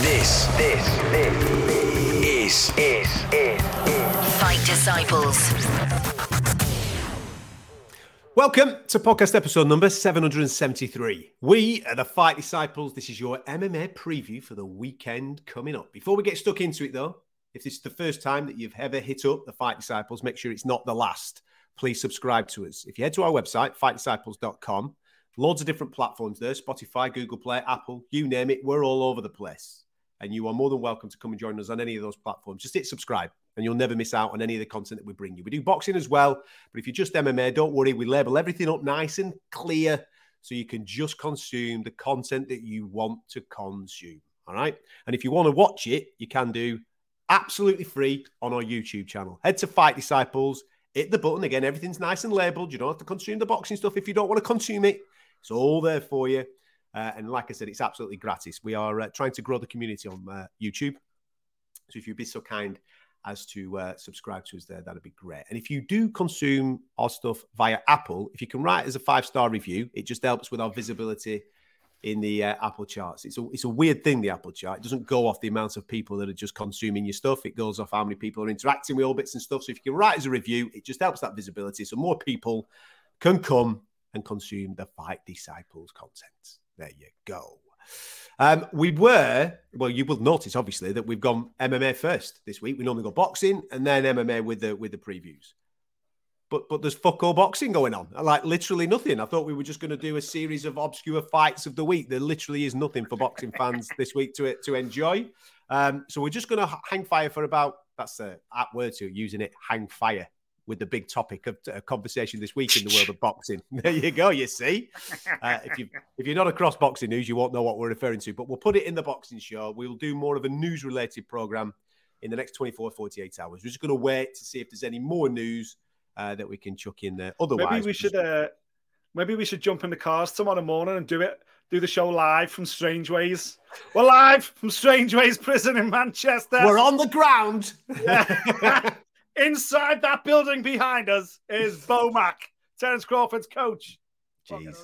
This, this, this is, is, is, is. Fight Disciples. Welcome to podcast episode number 773. We are the Fight Disciples. This is your MMA preview for the weekend coming up. Before we get stuck into it, though, if this is the first time that you've ever hit up the Fight Disciples, make sure it's not the last. Please subscribe to us. If you head to our website, fightdisciples.com, loads of different platforms there Spotify, Google Play, Apple, you name it, we're all over the place. And you are more than welcome to come and join us on any of those platforms. Just hit subscribe and you'll never miss out on any of the content that we bring you. We do boxing as well, but if you're just MMA, don't worry. We label everything up nice and clear so you can just consume the content that you want to consume. All right. And if you want to watch it, you can do absolutely free on our YouTube channel. Head to Fight Disciples, hit the button. Again, everything's nice and labeled. You don't have to consume the boxing stuff if you don't want to consume it. It's all there for you. Uh, and like I said, it's absolutely gratis. We are uh, trying to grow the community on uh, YouTube. So if you'd be so kind as to uh, subscribe to us there, that'd be great. And if you do consume our stuff via Apple, if you can write as a five star review, it just helps with our visibility in the uh, Apple charts. It's a, it's a weird thing, the Apple chart. It doesn't go off the amount of people that are just consuming your stuff. It goes off how many people are interacting with all bits and stuff. So if you can write as a review, it just helps that visibility. So more people can come and consume the Fight Disciples content. There you go. Um, we were, well, you will notice obviously that we've gone MMA first this week. We normally go boxing and then MMA with the with the previews. But but there's fuck all boxing going on. Like literally nothing. I thought we were just going to do a series of obscure fights of the week. There literally is nothing for boxing fans this week to to enjoy. Um, so we're just going to hang fire for about that's the app word to using it. Hang fire with the big topic of uh, conversation this week in the world of boxing. There you go. You see, uh, if you if you're not across boxing news, you won't know what we're referring to. But we'll put it in the boxing show. We'll do more of a news related program in the next 24, 48 hours. We're just going to wait to see if there's any more news uh, that we can chuck in there. Otherwise, maybe we should uh, maybe we should jump in the cars tomorrow morning and do it. Do the show live from Strangeways. We're live from Strange Ways Prison in Manchester. We're on the ground. Yeah. Inside that building behind us is Bomac, Terence Crawford's coach. Jeez.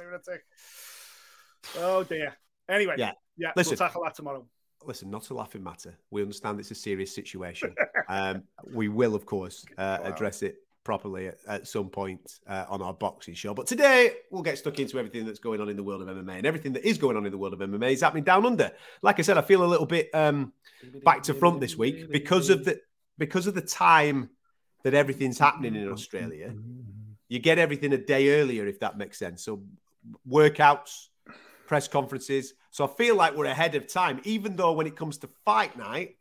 Oh dear. Anyway, Yeah. yeah, Listen. we'll tackle that tomorrow. Listen, not a laughing matter. We understand it's a serious situation. um, we will, of course, uh, address it properly at, at some point uh, on our boxing show. But today, we'll get stuck into everything that's going on in the world of MMA and everything that is going on in the world of MMA is happening down under. Like I said, I feel a little bit um, back to front this week because of the because of the time that everything's happening in Australia. You get everything a day earlier, if that makes sense. So workouts, press conferences. So I feel like we're ahead of time, even though when it comes to fight night,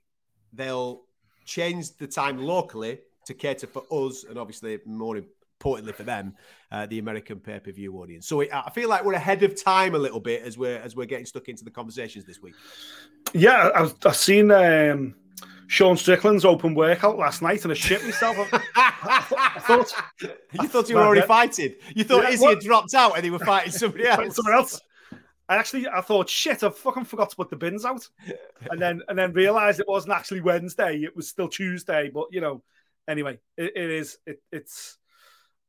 they'll change the time locally to cater for us and obviously more importantly for them, uh, the American pay-per-view audience. So I feel like we're ahead of time a little bit as we're as we're getting stuck into the conversations this week. Yeah, I've, I've seen um, Sean Strickland's open workout last night and I shit myself. I, I thought You thought you were already fighting. You thought Yeah, Izzy what? had dropped out and he was fighting somebody else. someone else. I actually I thought shit, I fucking forgot to put the bins out, and then and then realized it wasn't actually Wednesday; it was still Tuesday. But you know, anyway, it, it is. It, it's.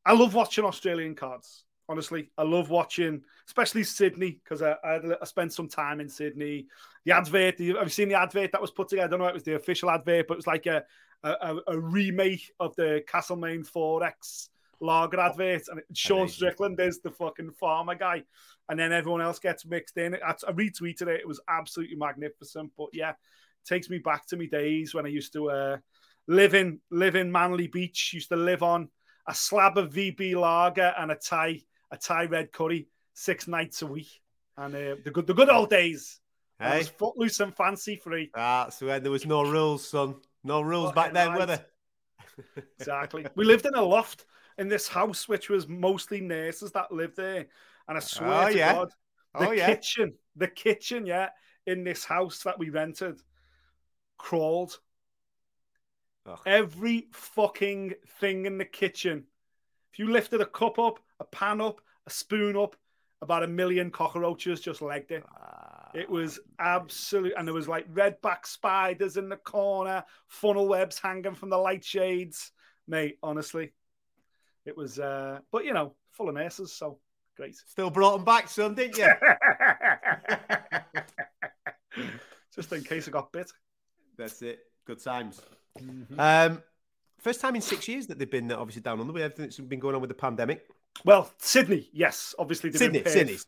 I love watching Australian cards. Honestly, I love watching, especially Sydney, because I, I, I spent some time in Sydney. The advert, the, have you seen the advert that was put together? I don't know if it was the official advert, but it was like a, a, a- remake of the Castlemaine 4X lager advert. And Sean Amazing. Strickland is the fucking farmer guy. And then everyone else gets mixed in. I, I retweeted it. It was absolutely magnificent. But yeah, takes me back to my days when I used to uh, live in live in Manly Beach. Used to live on a slab of VB lager and a Thai a Thai red curry six nights a week. And uh, the good the good old days. I Hey, was footloose and fancy free. that's when there was no rules, son. No rules back then, were there? Exactly. we lived in a loft in this house, which was mostly nurses that lived there. And I swear Oh, to yeah. God, the Oh, yeah. kitchen, the kitchen, yeah, in this house that we rented, crawled. Ugh. Every fucking thing in the kitchen. If you lifted a cup up, a pan up, a spoon up, about a million cockroaches just legged it. It was absolute, and there was like redback spiders in the corner, funnel webs hanging from the light shades. Mate, honestly, it was. uh But you know, full of nurses, so great. Still brought them back, son, didn't you? Just just in case I got bit. That's it. Good times. Mm-hmm. Um, first time in six years that they've been uh, obviously down under with everything that's been going on with the pandemic. Well, Sydney, yes, obviously. Sydney, Sydney,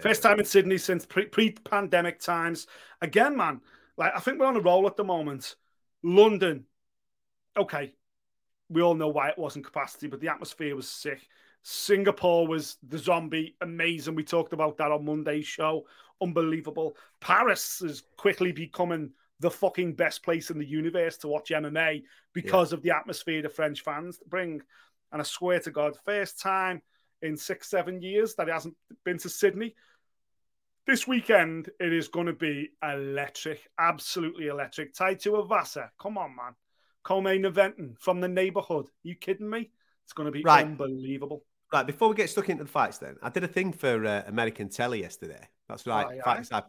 First time in Sydney since pre-pandemic times. Again, man, like I think we're on a roll at the moment. London, okay, we all know why it wasn't capacity, but the atmosphere was sick. Singapore was the zombie, amazing. We talked about that on Monday's show, unbelievable. Paris is quickly becoming the fucking best place in the universe to watch MMA because of the atmosphere the French fans bring. And I swear to God, first time in six, seven years that he hasn't been to Sydney. This weekend, it is going to be electric, absolutely electric. Tai Tuivasa, come on, man. Co-main eventing from the neighborhood. you kidding me? It's going to be Right. unbelievable. Right, before we get stuck into the fights, then I did a thing for uh, American Telly yesterday. That's right. Aye, Fight, aye.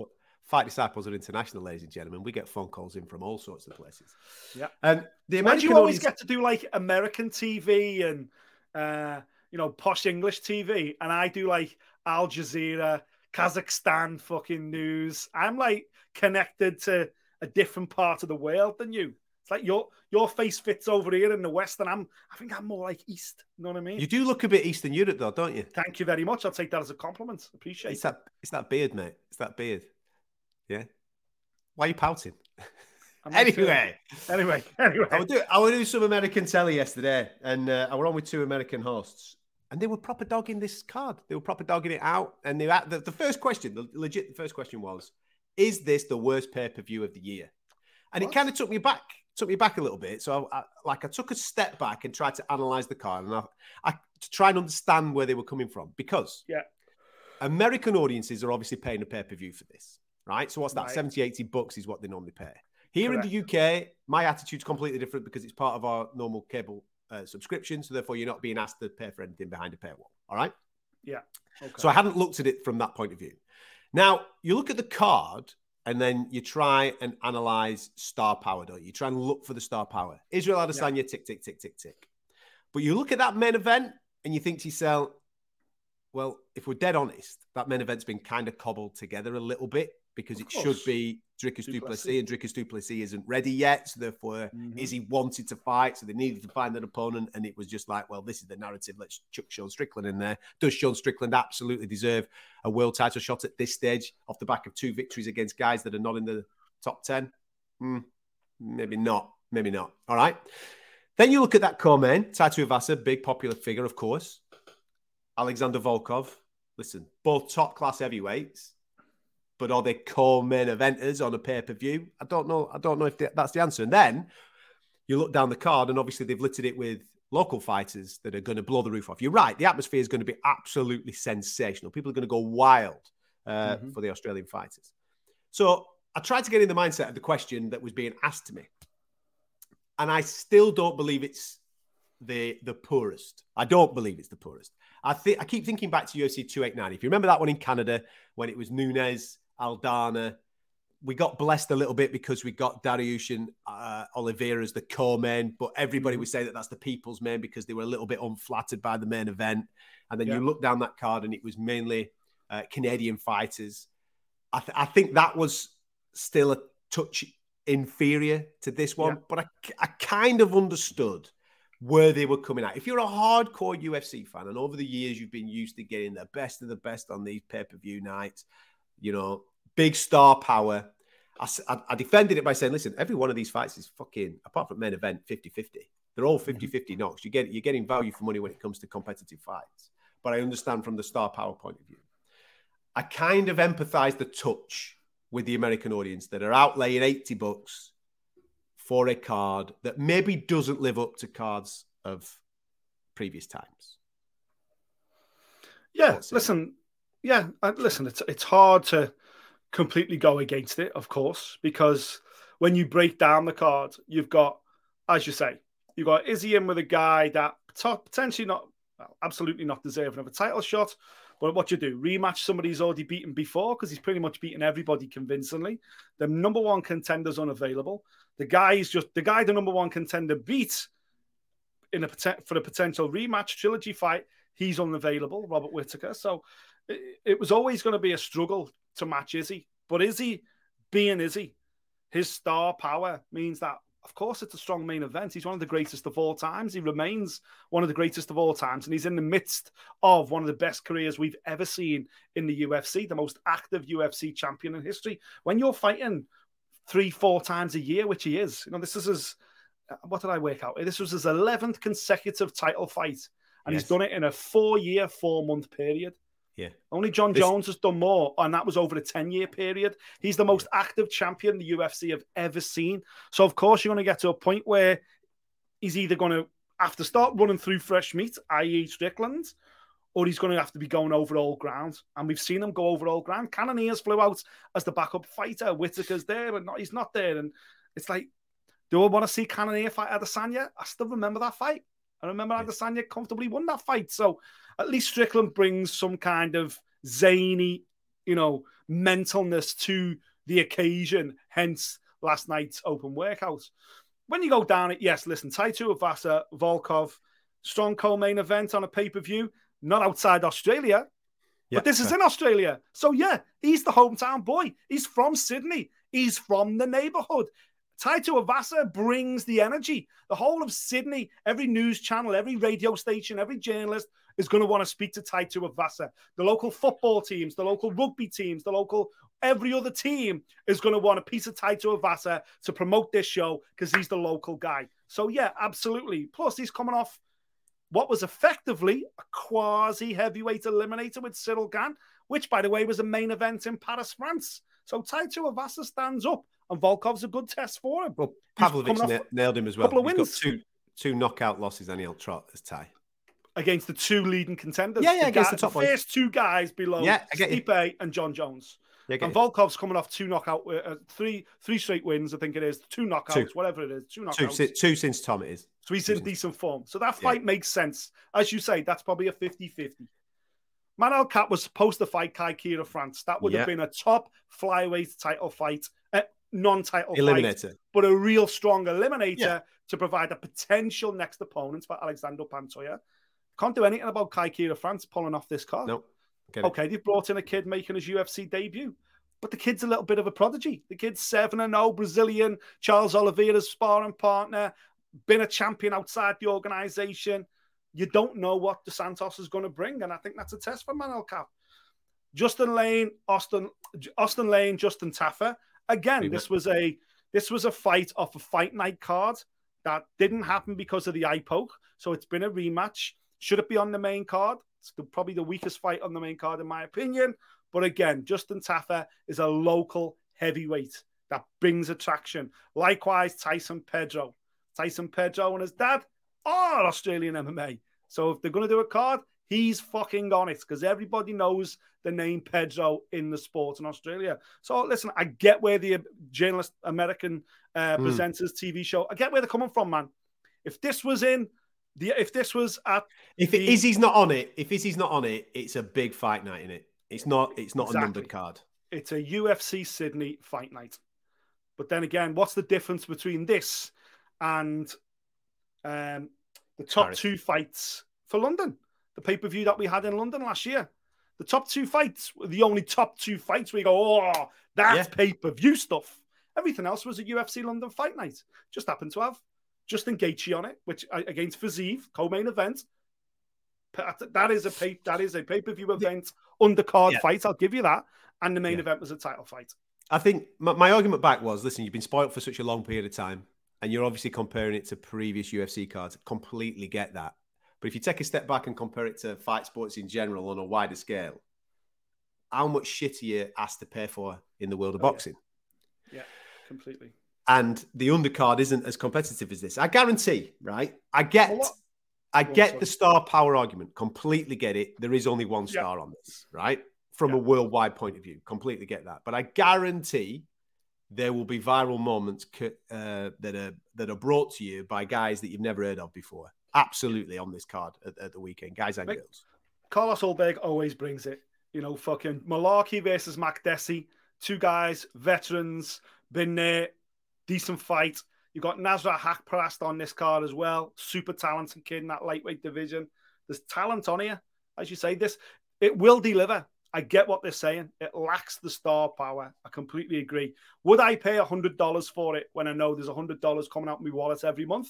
Fight Disciples are international, ladies and gentlemen. We get phone calls in from all sorts of places. Yeah. And the Why do you always audience, get to do like American TV and uh, you know posh English TV, and I do like Al Jazeera, Kazakhstan fucking news. I'm like connected to a different part of the world than you. It's like your your face fits over here in the west, and I'm I think I'm more like east. You know what I mean? you do look a bit Eastern Europe, though, don't you? Thank you very much. I'll take that as a compliment. Appreciate It's it. that, it's that beard, mate. It's that beard. Yeah. Why are you pouting? I'm sure. Anyway, anyway, anyway. I would do I would do some American telly yesterday, and uh, I were on with two American hosts, and they were proper dogging this card. They were proper dogging it out, and they had- the, the first question, the legit, the first question was, "Is this the worst pay per view of the year?" And it kind of took me back, took me back a little bit. So, I, I, like, I took a step back and tried to analyze the card, and I, I to try and understand where they were coming from because Yeah. American audiences are obviously paying a pay per view for this, right? So, what's that? Right. 70, 80 bucks is what they normally pay. Here in the UK, my attitude's completely different because it's part of our normal cable uh, subscription. So, therefore, you're not being asked to pay for anything behind a paywall. All right. Yeah. Okay. So, I hadn't looked at it from that point of view. Now, you look at the card and then you try and analyze star power, don't you? You try and look for the star power. Israel Adesanya, tick, tick, tick, tick, tick. But you look at that main event and you think to yourself, well, if we're dead honest, that main event's been kind of cobbled together a little bit because Of it should be Dricus Du Plessis. And Dricus Du Plessis isn't ready yet. So therefore, Mhm. Izzy wanted to fight, so they needed to find an opponent, and it was just like, well, this is the narrative. Let's chuck Sean Strickland in there. Does Sean Strickland absolutely deserve a world title shot at this stage off the back of two victories against guys that are not in the top ten? Hmm, maybe not. Maybe not. All right. Then you look at that co-main, Tai Tuivasa, big popular figure, of course. Alexander Volkov. Listen, both top class heavyweights, but are they co-main eventers on a pay-per-view? I don't know. I don't know if that's the answer. And then you look down the card, and obviously they've littered it with local fighters that are going to blow the roof off. You're right. The atmosphere is going to be absolutely sensational. People are going to go wild uh, Mhm. for the Australian fighters. So I tried to get in the mindset of the question that was being asked to me, and I still don't believe it's the the poorest. I don't believe it's the poorest. I think I keep thinking back to UFC 289. If you remember that one in Canada when it was Nunes, Aldana, we got blessed a little bit because we got Dariush and uh, Oliveira as the co-main, but everybody would say that that's the people's main because they were a little bit unflattered by the main event. And then Yeah. you look down that card and it was mainly uh, Canadian fighters. I, th- I think that was still a touch inferior to this one, Yeah. but I, I kind of understood where they were coming at. If you're a hardcore UFC fan and over the years you've been used to getting the best of the best on these pay per view nights, you know, big star power. I defended it by saying, listen, every one of these fights is fucking, apart from main event, 50 50. They're all 50 50 knocks. You get, you're getting value for money when it comes to competitive fights. But I understand from the star power point of view. I kind of empathize the touch with the American audience that are outlaying 80 bucks for a card that maybe doesn't live up to cards of previous times. Yeah, listen, yeah, listen. It's it's hard to completely go against it, of course, because when you break down the card, you've got, as you say, you've got Izzy in with a guy that pot- potentially not, well, absolutely not deserving of a title shot. But what you do, rematch somebody he's already beaten before because he's pretty much beaten everybody convincingly. The number one contender's unavailable. The guy is just the guy the number one contender beat in a for a potential rematch trilogy fight. He's unavailable, Robert Whittaker. So it, was always going to be a struggle to match Izzy. But Izzy being Izzy, his star power means that, of course, it's a strong main event. He's one of the greatest of all times. He remains one of the greatest of all times. And he's in the midst of one of the best careers we've ever seen in the UFC, the most active UFC champion in history. When you're fighting three, four times a year, which he is, you know, this is his, uh, what did I work out? This was his 11th consecutive title fight. And yes. he's done it in a four year, four month period. Yeah. Only Jon this... Jones has done more, and that was over a 10 year period. He's the most active champion the UFC have ever seen. So, of course, you're going to get to a point where he's either going to have to start running through fresh meat, i.e., Strickland, or he's going to have to be going over old ground. And we've seen him go over old ground. Cannonier's flew out as the backup fighter. Whittaker's there, but not, he's not there. And it's like, do I want to see Cannonier fight Adesanya? I still remember that fight. I remember Adesanya comfortably won that fight. So at least Strickland brings some kind of zany, you know, mentalness to the occasion. Hence last night's open workout. When you go down it, yes, listen, Tai Tuivasa, Volkov, strong co-main event on a pay-per-view, not outside Australia, but this is in Australia. So yeah, he's the hometown boy. He's from Sydney. He's from the neighborhood. Tai Tuivasa brings the energy. The whole of Sydney, every news channel, every radio station, every journalist is going to want to speak to Tai Tuivasa. The local football teams, the local rugby teams, the local every other team is going to want a piece of Tai Tuivasa to promote this show because he's the local guy. So yeah, absolutely. Plus, he's coming off what was effectively a quasi heavyweight eliminator with Cyril Gane, which, by the way, was a main event in Paris, France. So Tai Tuivasa stands up and Volkov's a good test for him. Well, Pavlovich nailed him as well. Couple of wins. two two knockout losses, and he'll trot as Tai against the two leading contenders. Yeah, yeah, the against guy, the top the first two guys below yeah, Stipe and Jon Jones. Yeah, and Volkov's coming off two knockout, uh, three three straight wins, I think it is. Two knockouts, two. whatever it is. Two knockouts. Two, two since Tom it is. So he's in decent form. So that fight yeah. makes sense. As you say, that's probably a 50 50. Manel Kape was supposed to fight Kai Kara France. That would yeah. have been a top flyweight title fight non-title eliminator, fight, but a real strong eliminator yeah. to provide a potential next opponent for Alexander Pantoja. Can't do anything about Kai Kara France pulling off this card. No. Okay, they've brought in a kid making his UFC debut, but the kid's a little bit of a prodigy. The kid's seven and zero, Brazilian. Charles Oliveira's sparring partner, been a champion outside the organization. You don't know what Dos Santos is going to bring, and I think that's a test for Manel Kape. Justin Lane, Austin, Austin Lane, Justin Tafa. Again, this was a this was a fight off a fight night card that didn't happen because of the eye poke. So it's been a rematch. Should it be on the main card? It's the, probably the weakest fight on the main card, in my opinion. But again, Justin Tafa is a local heavyweight that brings attraction. Likewise, Tyson Pedro. Tyson Pedro and his dad are Australian MMA. So if they're going to do a card, he's fucking on it because everybody knows the name Pedro in the sport in Australia. So listen, I get where the journalist American uh, mm. presenters TV show. I get where they're coming from, man. If this was in the, if this was at, if the, Izzy's not on it, if Izzy's not on it, it's a big fight night in it. It's not. It's not exactly. a numbered card. It's a UFC Sydney fight night. But then again, what's the difference between this and um, the top Paris. two fights for London? The pay per view that we had in London last year. The top two fights were the only top two fights we go, oh, that's yeah. pay per view stuff. Everything else was a UFC London fight night. Just happened to have Justin Gaethje on it, which uh, against Fiziev, co-main event. That is a pay that is a pay per view event undercard yeah. fight. I'll give you that. And the main yeah. event was a title fight. I think my, my, argument back was: listen, you've been spoiled for such a long period of time, and you're obviously comparing it to previous UFC cards. Completely get that. But if you take a step back and compare it to fight sports in general on a wider scale, how much shit are you asked to pay for in the world of oh, boxing? Yeah. yeah, completely. And the undercard isn't as competitive as this. I guarantee, right? I get well, I get the star power argument. Completely get it. There is only one star yeah. on this, right? From yeah. a worldwide point of view. Completely get that. But I guarantee there will be viral moments uh, that are that are brought to you by guys that you've never heard of before absolutely on this card at, at the weekend, guys and girls. Carlos Ulberg always brings it. You know, fucking Mullarkey versus Makdessi, two guys, veterans, been there, decent fight. You've got Nasrat Haqparast on this card as well, super talented kid in that lightweight division. There's talent on here, as you say. This it will deliver. I get what they're saying. It lacks the star power. I completely agree. Would I pay hundred dollars for it when I know there's hundred dollars coming out of my wallet every month?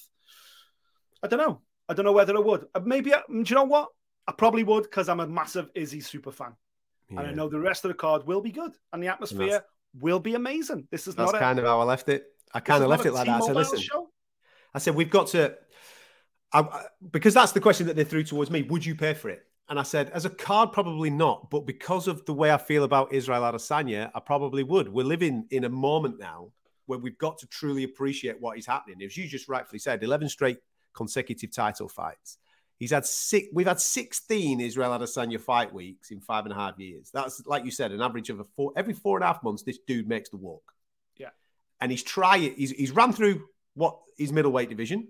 I don't know. I don't know whether I would. Uh, maybe. I, do you know what? I probably would because I'm a massive Izzy super fan, yeah. and I know the rest of the card will be good, and the atmosphere and will be amazing. This is that's not kind a, of how I left it. I kind of left it like that. I said, listen. Show? I said we've got to. I, because that's the question that they threw towards me. Would you pay for it? And I said, as a card, probably not. But because of the way I feel about Israel Adesanya, I probably would. We're living in a moment now where we've got to truly appreciate what is happening. As you just rightfully said, 11 straight consecutive title fights. He's had six, we've had 16 Israel Adesanya fight weeks in five and a half years. That's, like you said, an average of a four, every four and a half months, this dude makes the walk. Yeah. And he's trying, he's, he's run through what his middleweight division.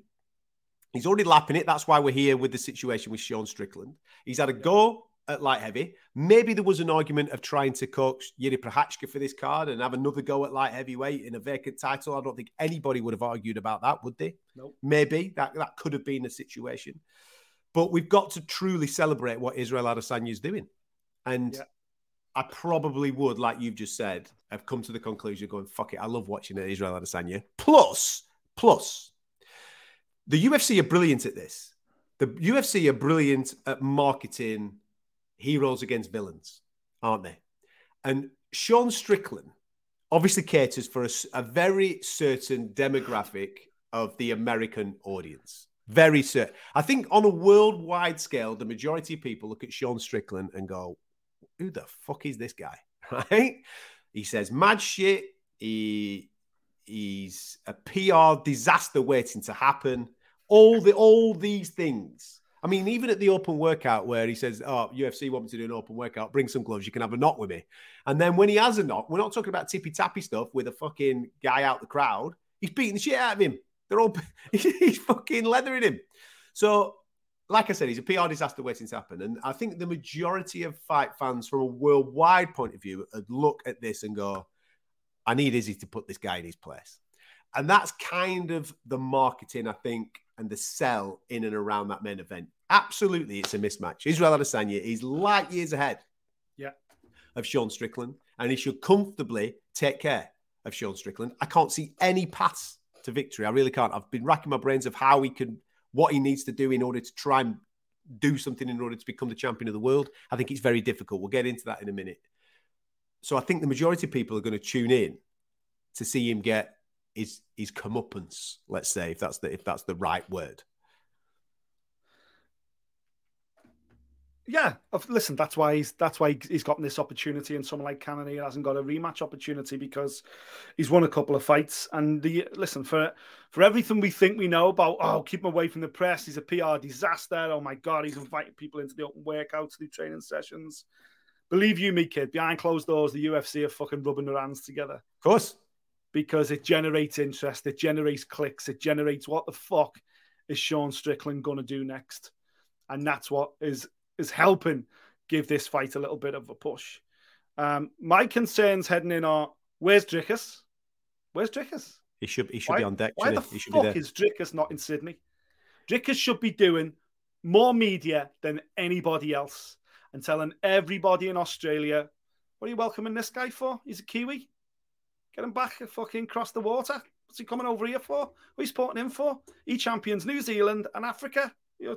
He's already lapping it. That's why we're here with the situation with Sean Strickland. He's had a go at light heavy. Maybe there was an argument of trying to coach Yuri Prochazka for this card and have another go at light heavyweight in a vacant title. I don't think anybody would have argued about that, would they? Nope. Maybe that, that could have been a situation. But we've got to truly celebrate what Israel Adesanya is doing. And yeah. I probably would, like you've just said, have come to the conclusion going, fuck it, I love watching Israel Adesanya. Plus, plus, the UFC are brilliant at this. The UFC are brilliant at marketing heroes against villains, aren't they? And Sean Strickland obviously caters for a, a very certain demographic of the American audience. Very certain. I think on a worldwide scale, the majority of people look at Sean Strickland and go, "Who the fuck is this guy?" Right? He says mad shit. He he's a PR disaster waiting to happen all the all these things. I mean, even at the open workout where he says, "Oh, UFC want me to do an open workout. Bring some gloves. You can have a knock with me." And then when he has a knock, we're not talking about tippy tappy stuff with a fucking guy out the crowd. He's beating the shit out of him. They're all he's fucking leathering him. So, like I said, he's a PR disaster waiting to happen. And I think the majority of fight fans, from a worldwide point of view, would look at this and go, "I need Izzy to put this guy in his place." And that's kind of the marketing, I think, and the sell in and around that main event. Absolutely, it's a mismatch. Israel Adesanya is light years ahead yeah. of Sean Strickland, and he should comfortably take care of Sean Strickland. I can't see any paths to victory. I really can't. I've been racking my brains of how he can, what he needs to do in order to try and do something in order to become the champion of the world. I think it's very difficult. We'll get into that in a minute. So I think the majority of people are going to tune in to see him get his his comeuppance, let's say, if that's the if that's the right word. Yeah, listen, that's why he's that's why he's gotten this opportunity, and someone like Cannonier hasn't got a rematch opportunity because he's won a couple of fights. And the listen for for everything we think we know about, oh, keep him away from the press. He's a PR disaster. Oh my god, he's inviting people into the open workouts, the training sessions. Believe you me, kid, behind closed doors, the UFC are fucking rubbing their hands together. Of course, because it generates interest, it generates clicks, it generates what the fuck is Sean Strickland going to do next, and that's what is is helping give this fight a little bit of a push. Um, my concerns heading in are where's Dricus? Where's Dricus? He should he should why, be on deck. Why the he? fuck is Dricus not in Sydney? Dricus should be doing more media than anybody else and telling everybody in Australia, what are you welcoming this guy for? He's a Kiwi. Get him back fucking across the water. What's he coming over here for? What are you supporting him for? He champions New Zealand and Africa. You know,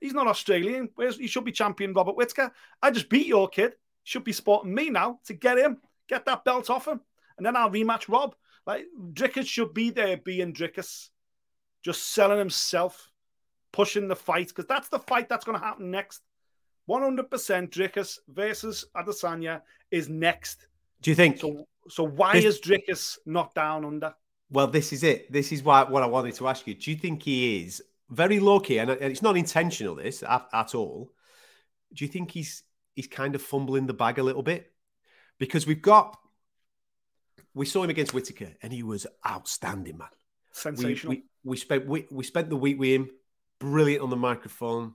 he's not Australian. Where's, he should be champion Robert Whittaker. I just beat your kid. Should be supporting me now to get him, get that belt off him. And then I'll rematch Rob. Like Dricus should be there being Dricus. Just selling himself, pushing the fight, because that's the fight that's going to happen next. 100% Dricus versus Adesanya is next. Do you think? So so why this, is Dricus not down under? Well, this is it. This is why what I wanted to ask you. Do you think he is very low key, and it's not intentional this at, at all? Do you think he's he's kind of fumbling the bag a little bit? Because we've got we saw him against Whittaker, and he was outstanding, man. Sensational. We, we, we spent we, we spent the week with him, brilliant on the microphone.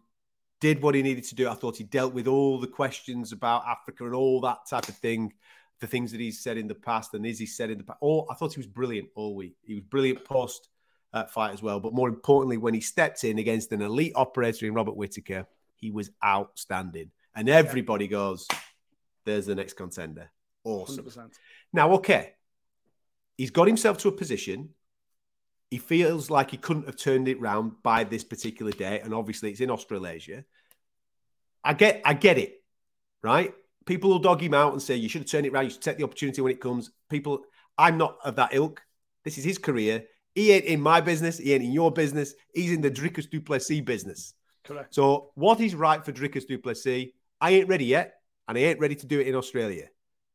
Did what he needed to do. I thought he dealt with all the questions about Africa and all that type of thing the things that he's said in the past and is he said in the past. Oh, I thought he was brilliant all week. He was brilliant post uh, fight as well. But more importantly, when he stepped in against an elite operator in Robert Whittaker, he was outstanding. And everybody goes, there's the next contender. Awesome. 100%. Now, okay, he's got himself to a position. He feels like he couldn't have turned it round by this particular day, and obviously it's in Australasia. I get, I get it, right? People will dog him out and say you should have turned it around. You should take the opportunity when it comes. People, I'm not of that ilk. This is his career. He ain't in my business. He ain't in your business. He's in the Dricus Du Plessis business. Correct. So what is right for Dricus Du Plessis? I ain't ready yet, and I ain't ready to do it in Australia.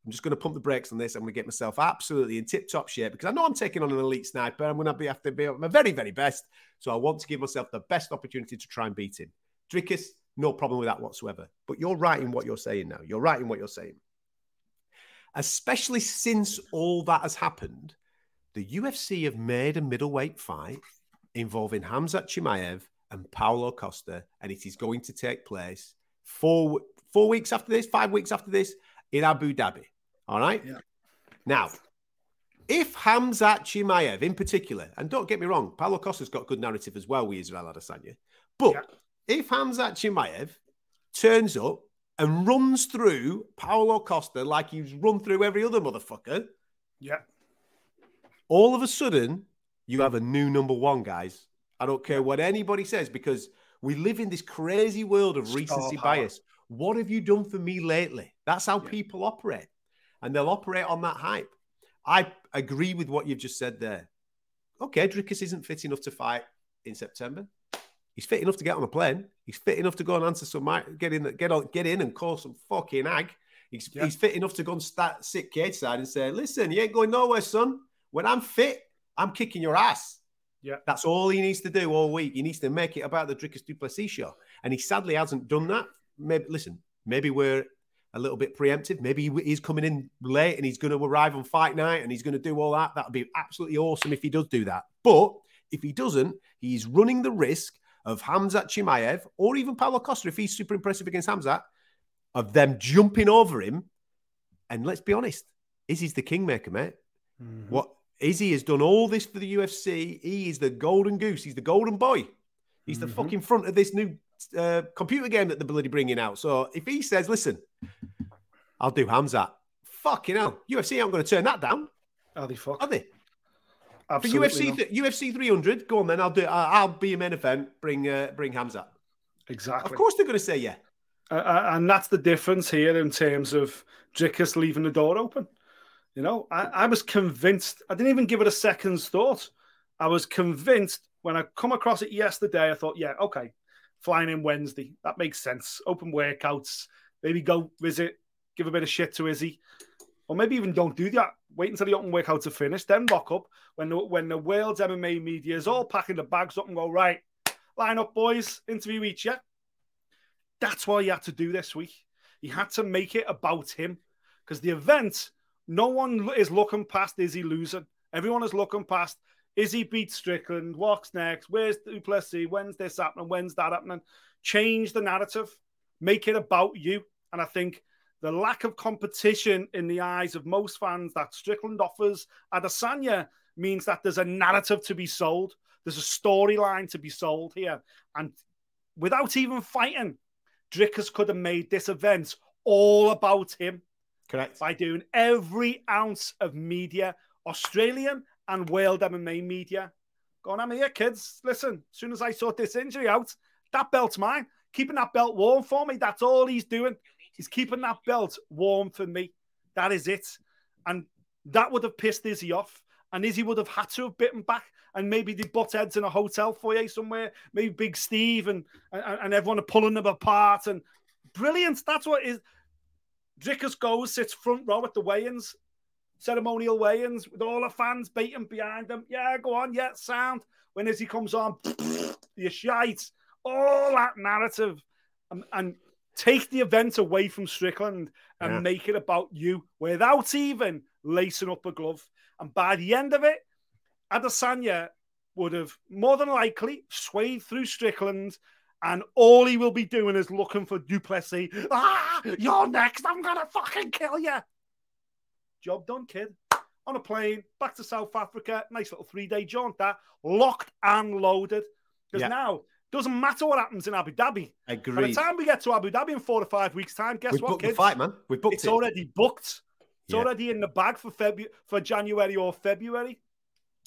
I'm just going to pump the brakes on this. I'm going to get myself absolutely in tip-top shape because I know I'm taking on an elite sniper. I'm going to be have to be at my very, very best. So I want to give myself the best opportunity to try and beat him. Dricus, no problem with that whatsoever. But you're right in what you're saying now. You're right in what you're saying. Especially since all that has happened, the UFC have made a middleweight fight involving Hamzat Chimaev and Paulo Costa, and it is going to take place four four weeks after this, five weeks after this in Abu Dhabi. All right. Yeah. Now, if Hamzat Chimaev in particular, and don't get me wrong, Paulo Costa's got good narrative as well with Israel Adesanya, but Yeah. If Hamzat Chimaev turns up and runs through Paulo Costa like he's run through every other motherfucker, Yeah. all of a sudden you have a new number one, guys. I don't care what anybody says because we live in this crazy world of recency bias. What have you done for me lately? That's how Yeah. people operate, and they'll operate on that hype. I agree with what you've just said there. Okay, Dricus isn't fit enough to fight in September. He's fit enough to get on a plane. He's fit enough to go and answer some get in, get on, get in and call some fucking ag. He's, Yeah. he's fit enough to go and start sit cage side and say, "Listen, you ain't going nowhere, son. When I'm fit, I'm kicking your ass." Yeah. That's all he needs to do all week. He needs to make it about the Dricus Du Plessis show, and he sadly hasn't done that. Maybe listen, maybe we're a little bit preemptive. Maybe he's coming in late and he's going to arrive on fight night and he's going to do all that. That would be absolutely awesome if he does do that. But if he doesn't, he's running the risk of Hamzat Chimaev or even Paulo Costa, if he's super impressive against Hamzat, of them jumping over him. And let's be honest, Izzy's the kingmaker, mate. Mm-hmm. What Izzy has done all this for the UFC. He is the golden goose. He's the golden boy. He's the Mhm. fucking front of this new uh, computer game that they're bloody bringing out. So if he says, "Listen, I'll do Hamzat," fucking hell, UFC aren't going to turn that down, Are they fuck? are they? For UFC, th- UFC 300, go on then. I'll do. I- I'll be a main event. Bring uh, bring Hamzat. Exactly. Of course they're going to say yeah. Uh, and that's the difference here in terms of Dricus leaving the door open. You know, I, I was convinced, I didn't even give it a second's thought. I was convinced when I come across it yesterday, I thought, yeah, okay, flying in Wednesday, that makes sense. Open workouts, maybe go visit, give a bit of shit to Izzy. Or maybe even don't do that. Wait until the open workouts are finished, then rock up when the, when the world's MMA media is all packing the bags up and go, right, line up, boys, interview each, yeah? That's why he had to do this week. He had to make it about him because the event, no one is looking past is he losing. Everyone is looking past is he beat Strickland. What's next? Where's Du Plessis? When's this happening? When's that happening? Change the narrative. Make it about you. And I think the lack of competition in the eyes of most fans that Strickland offers Adesanya means that there's a narrative to be sold. There's a storyline to be sold here. And without even fighting, Dricus could have made this event all about him Correct. by doing every ounce of media, Australian and world MMA media. Going, I'm here, kids. Listen, as soon as I sort this injury out, that belt's mine. Keeping that belt warm for me. That's all he's doing. He's keeping that belt warm for me. That is it. And that would have pissed Izzy off. And Izzy would have had to have bitten back. And maybe they butt heads in a hotel foyer somewhere. Maybe Big Steve and, and, and everyone are pulling them apart. And brilliant. That's what is. Dricus goes, sits front row at the weigh-ins, ceremonial weigh-ins, with all the fans beating behind him. Yeah, go on, yeah, sound. When Izzy comes on, you shite. All that narrative. Um, and, and take the event away from Strickland and Yeah. make it about you without even lacing up a glove. And by the end of it, Adesanya would have more than likely swayed through Strickland, and all he will be doing is looking for Du Plessis. Ah, you're next. I'm gonna fucking kill you. Job done, kid. On a plane back to South Africa. Nice little three day jaunt. That locked and loaded. Because Yeah. now Doesn't matter what happens in Abu Dhabi. Agree. By the time we get to Abu Dhabi in four to five weeks' time, guess We've what, booked the fight, man. We've booked It's it. already booked. It's Yeah. already in the bag for February for January or February.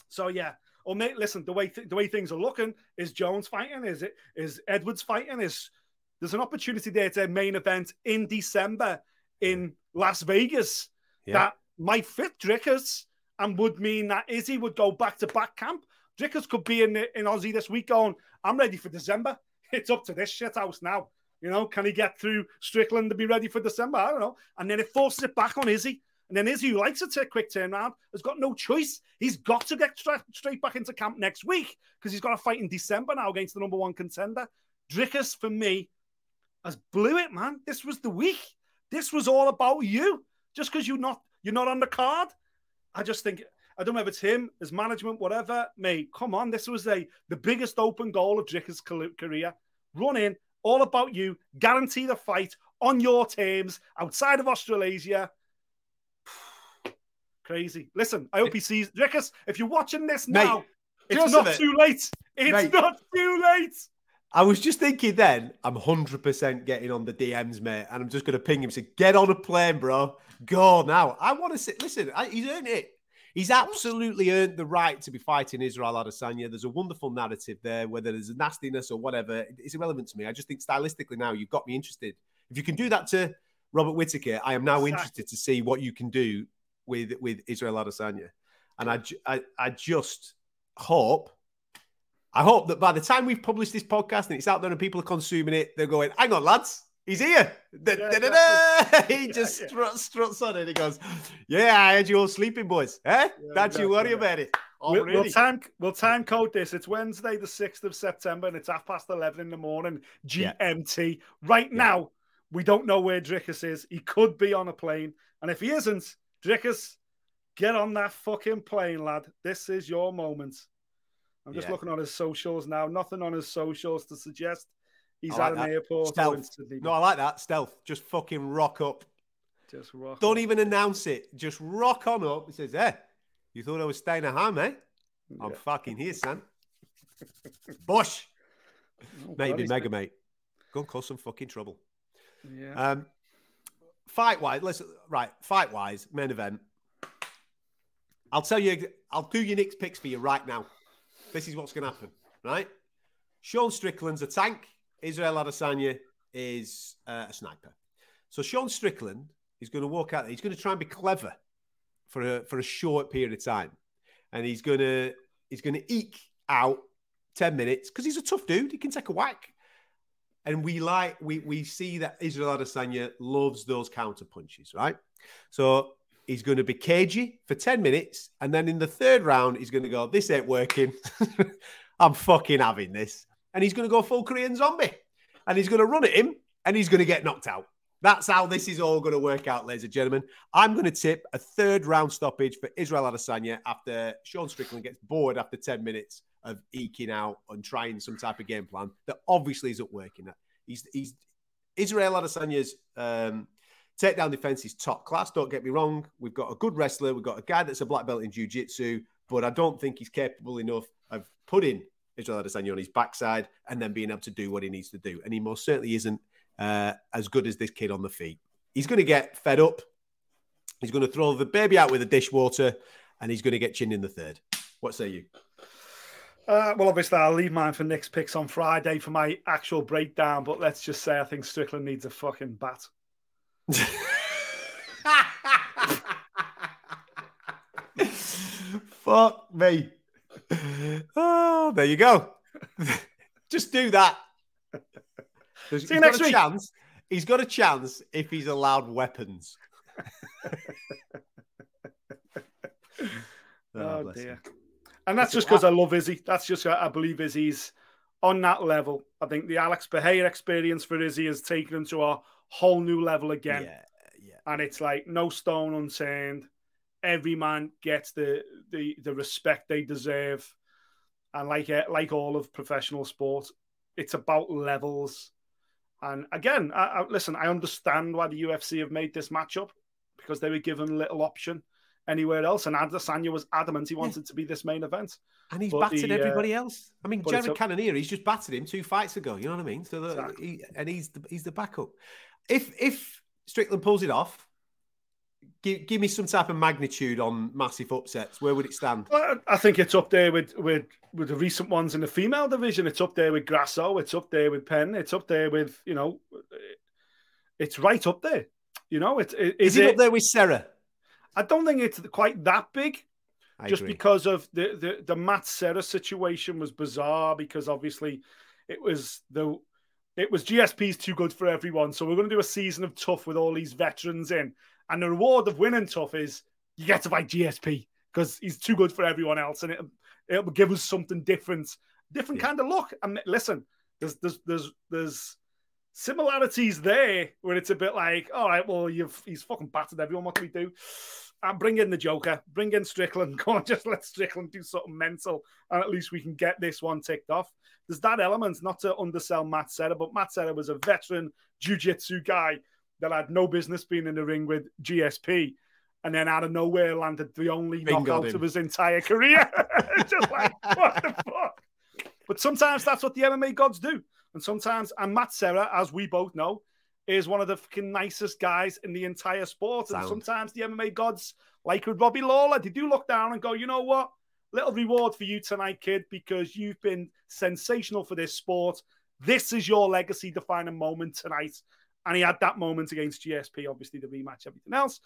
So yeah. Well, mate, listen. The way th- the way things are looking is Jones fighting. Is it is Edwards fighting? Is there's an opportunity there to main event in December in Las Vegas Yeah. that might fit Dricus and would mean that Izzy would go back to back camp. Dricus could be in in Aussie this week going, I'm ready for December. It's up to this shit house now. You know, can he get through Strickland to be ready for December? I don't know. And then it forces it back on Izzy. And then Izzy, who likes a t- quick turnaround, has got no choice. He's got to get stra- straight back into camp next week because he's got a fight in December now against the number one contender. Dricus, for me, has blew it, man. This was the week. This was all about you. Just because you're not you're not on the card. I just think I don't know if it's him, his management, whatever. Mate, come on. This was a the biggest open goal of Dricus's career. Run in, all about you, guarantee the fight on your terms outside of Australasia. Crazy. Listen, I hope he sees Dricus. If you're watching this Mate, now, it's not a bit- too late. It's Mate. not too late. I was just thinking then, I'm 100% getting on the DMs, mate, and I'm just going to ping him, say, get on a plane, bro. Go now. I want to sit. listen, I, he's earned it. He's absolutely earned the right to be fighting Israel Adesanya. There's a wonderful narrative there, whether there's a nastiness or whatever. It's irrelevant to me. I just think stylistically now, you've got me interested. If you can do that to Robert Whittaker, I am now interested to see what you can do with, with Israel Adesanya. And I, I, I just hope I hope that by the time we've published this podcast and it's out there and people are consuming it, they're going, hang on, lads, he's here. Da- Yeah, da- da-. He Yeah, just yeah. struts, struts on it. He goes, yeah, I had you all sleeping, boys. Eh? Yeah, Don't you worry about it. We'll, we'll time we'll time code this. It's Wednesday, the sixth of September, and it's half past eleven in the morning. GMT. Right now, we don't know where Dricus is. He could be on a plane, and if he isn't, Dricus, get on that fucking plane, lad. This is your moment. I'm just looking on his socials now. Nothing on his socials to suggest he's like at an that. airport or Stealth. no, I like that. Stealth. Just fucking rock up. just rock Don't on. even announce it. Just rock on up. He says, hey, you thought I was staying at home, eh? I'm fucking here, son. Bush. Oh, Maybe mega mate. Go and cause some fucking trouble. Yeah. Um, fight wise, listen, right, fight wise, main event. I'll tell you, I'll do your next picks for you right now. This is what's going to happen, right? Sean Strickland's a tank. Israel Adesanya is uh, a sniper. So Sean Strickland is going to walk out. He's going to try and be clever for a for a short period of time, and he's going to he's going to eke out ten minutes because he's a tough dude. He can take a whack. And we like we we see that Israel Adesanya loves those counter punches, right? So he's going to be cagey for 10 minutes, and then in the third round, he's going to go, This ain't working. I'm fucking having this. And he's going to go full Korean zombie. And he's going to run at him and he's going to get knocked out. That's how this is all going to work out, ladies and gentlemen. I'm going to tip a third round stoppage for Israel Adesanya after Sean Strickland gets bored after 10 minutes of eking out and trying some type of game plan that obviously isn't working. He's, he's Israel Adesanya's um, takedown defense is top class. Don't get me wrong. We've got a good wrestler. We've got a guy that's a black belt in jiu-jitsu, but I don't think he's capable enough of putting Israel Adesanya on his backside and then being able to do what he needs to do. And he most certainly isn't uh, as good as this kid on the feet. He's going to get fed up. He's going to throw the baby out with the dishwater, and he's going to get chinned in the third. What say you? Uh, well, obviously, I'll leave mine for Nick's picks on Friday for my actual breakdown. But let's just say I think Strickland needs a fucking bat. Fuck me. Oh, there you go. Just do that. There's- See you next week. chance. He's got a chance if he's allowed weapons. Oh, oh, bless dear. him. And that's just because I love Izzy. That's just I believe Izzy's on that level. I think the Alex Pereira experience for Izzy has taken him to a whole new level again. Yeah, yeah. and it's like no stone unturned. Every man gets the the the respect they deserve, and like uh, like all of professional sport, it's about levels. And again, I, I, listen, I understand why the UFC have made this matchup because they were given little option. anywhere else. And Adesanya was adamant he wanted to be this main event. And he's But battered the, uh, everybody else. I mean, Jared Cannonier, he's just battered him two fights ago. You know what I mean? So the, Exactly. he, and he's the, he's the backup. If if Strickland pulls it off, give, give me some type of magnitude on massive upsets. Where would it stand? Well, I think it's up there with with with the recent ones in the female division. It's up there with Grasso. It's up there with Penn. It's up there with you know, it's right up there. You know, it, it Is, is it, it. up there with Serra? I don't think it's quite that big. I just agree. because of the the the Matt Serra situation was bizarre because obviously it was the it was GSP's too good for everyone. So we're going to do a season of TUF with all these veterans in, and the reward of winning tough is you get to fight GSP because he's too good for everyone else, and it it will give us something different, different Yeah. kind of look. And listen, there's there's there's there's similarities there where it's a bit like, all right, well, you've he's fucking battered everyone. What do we do? And bring in the Joker, bring in Strickland. Go on, just let Strickland do something mental, and at least we can get this one ticked off. There's that element, not to undersell Matt Serra, but Matt Serra was a veteran jiu-jitsu guy that had no business being in the ring with GSP, and then out of nowhere landed the only Bingoed knockout him. of his entire career. just like what the fuck. But sometimes that's what the MMA gods do. And sometimes, and Matt Serra, as we both know, is one of the fucking nicest guys in the entire sport. And sometimes the MMA gods, like with Robbie Lawler, they do look down and go, you know what? Little reward for you tonight, kid, because you've been sensational for this sport. This is your legacy defining moment tonight. And he had that moment against GSP, obviously the rematch, everything else.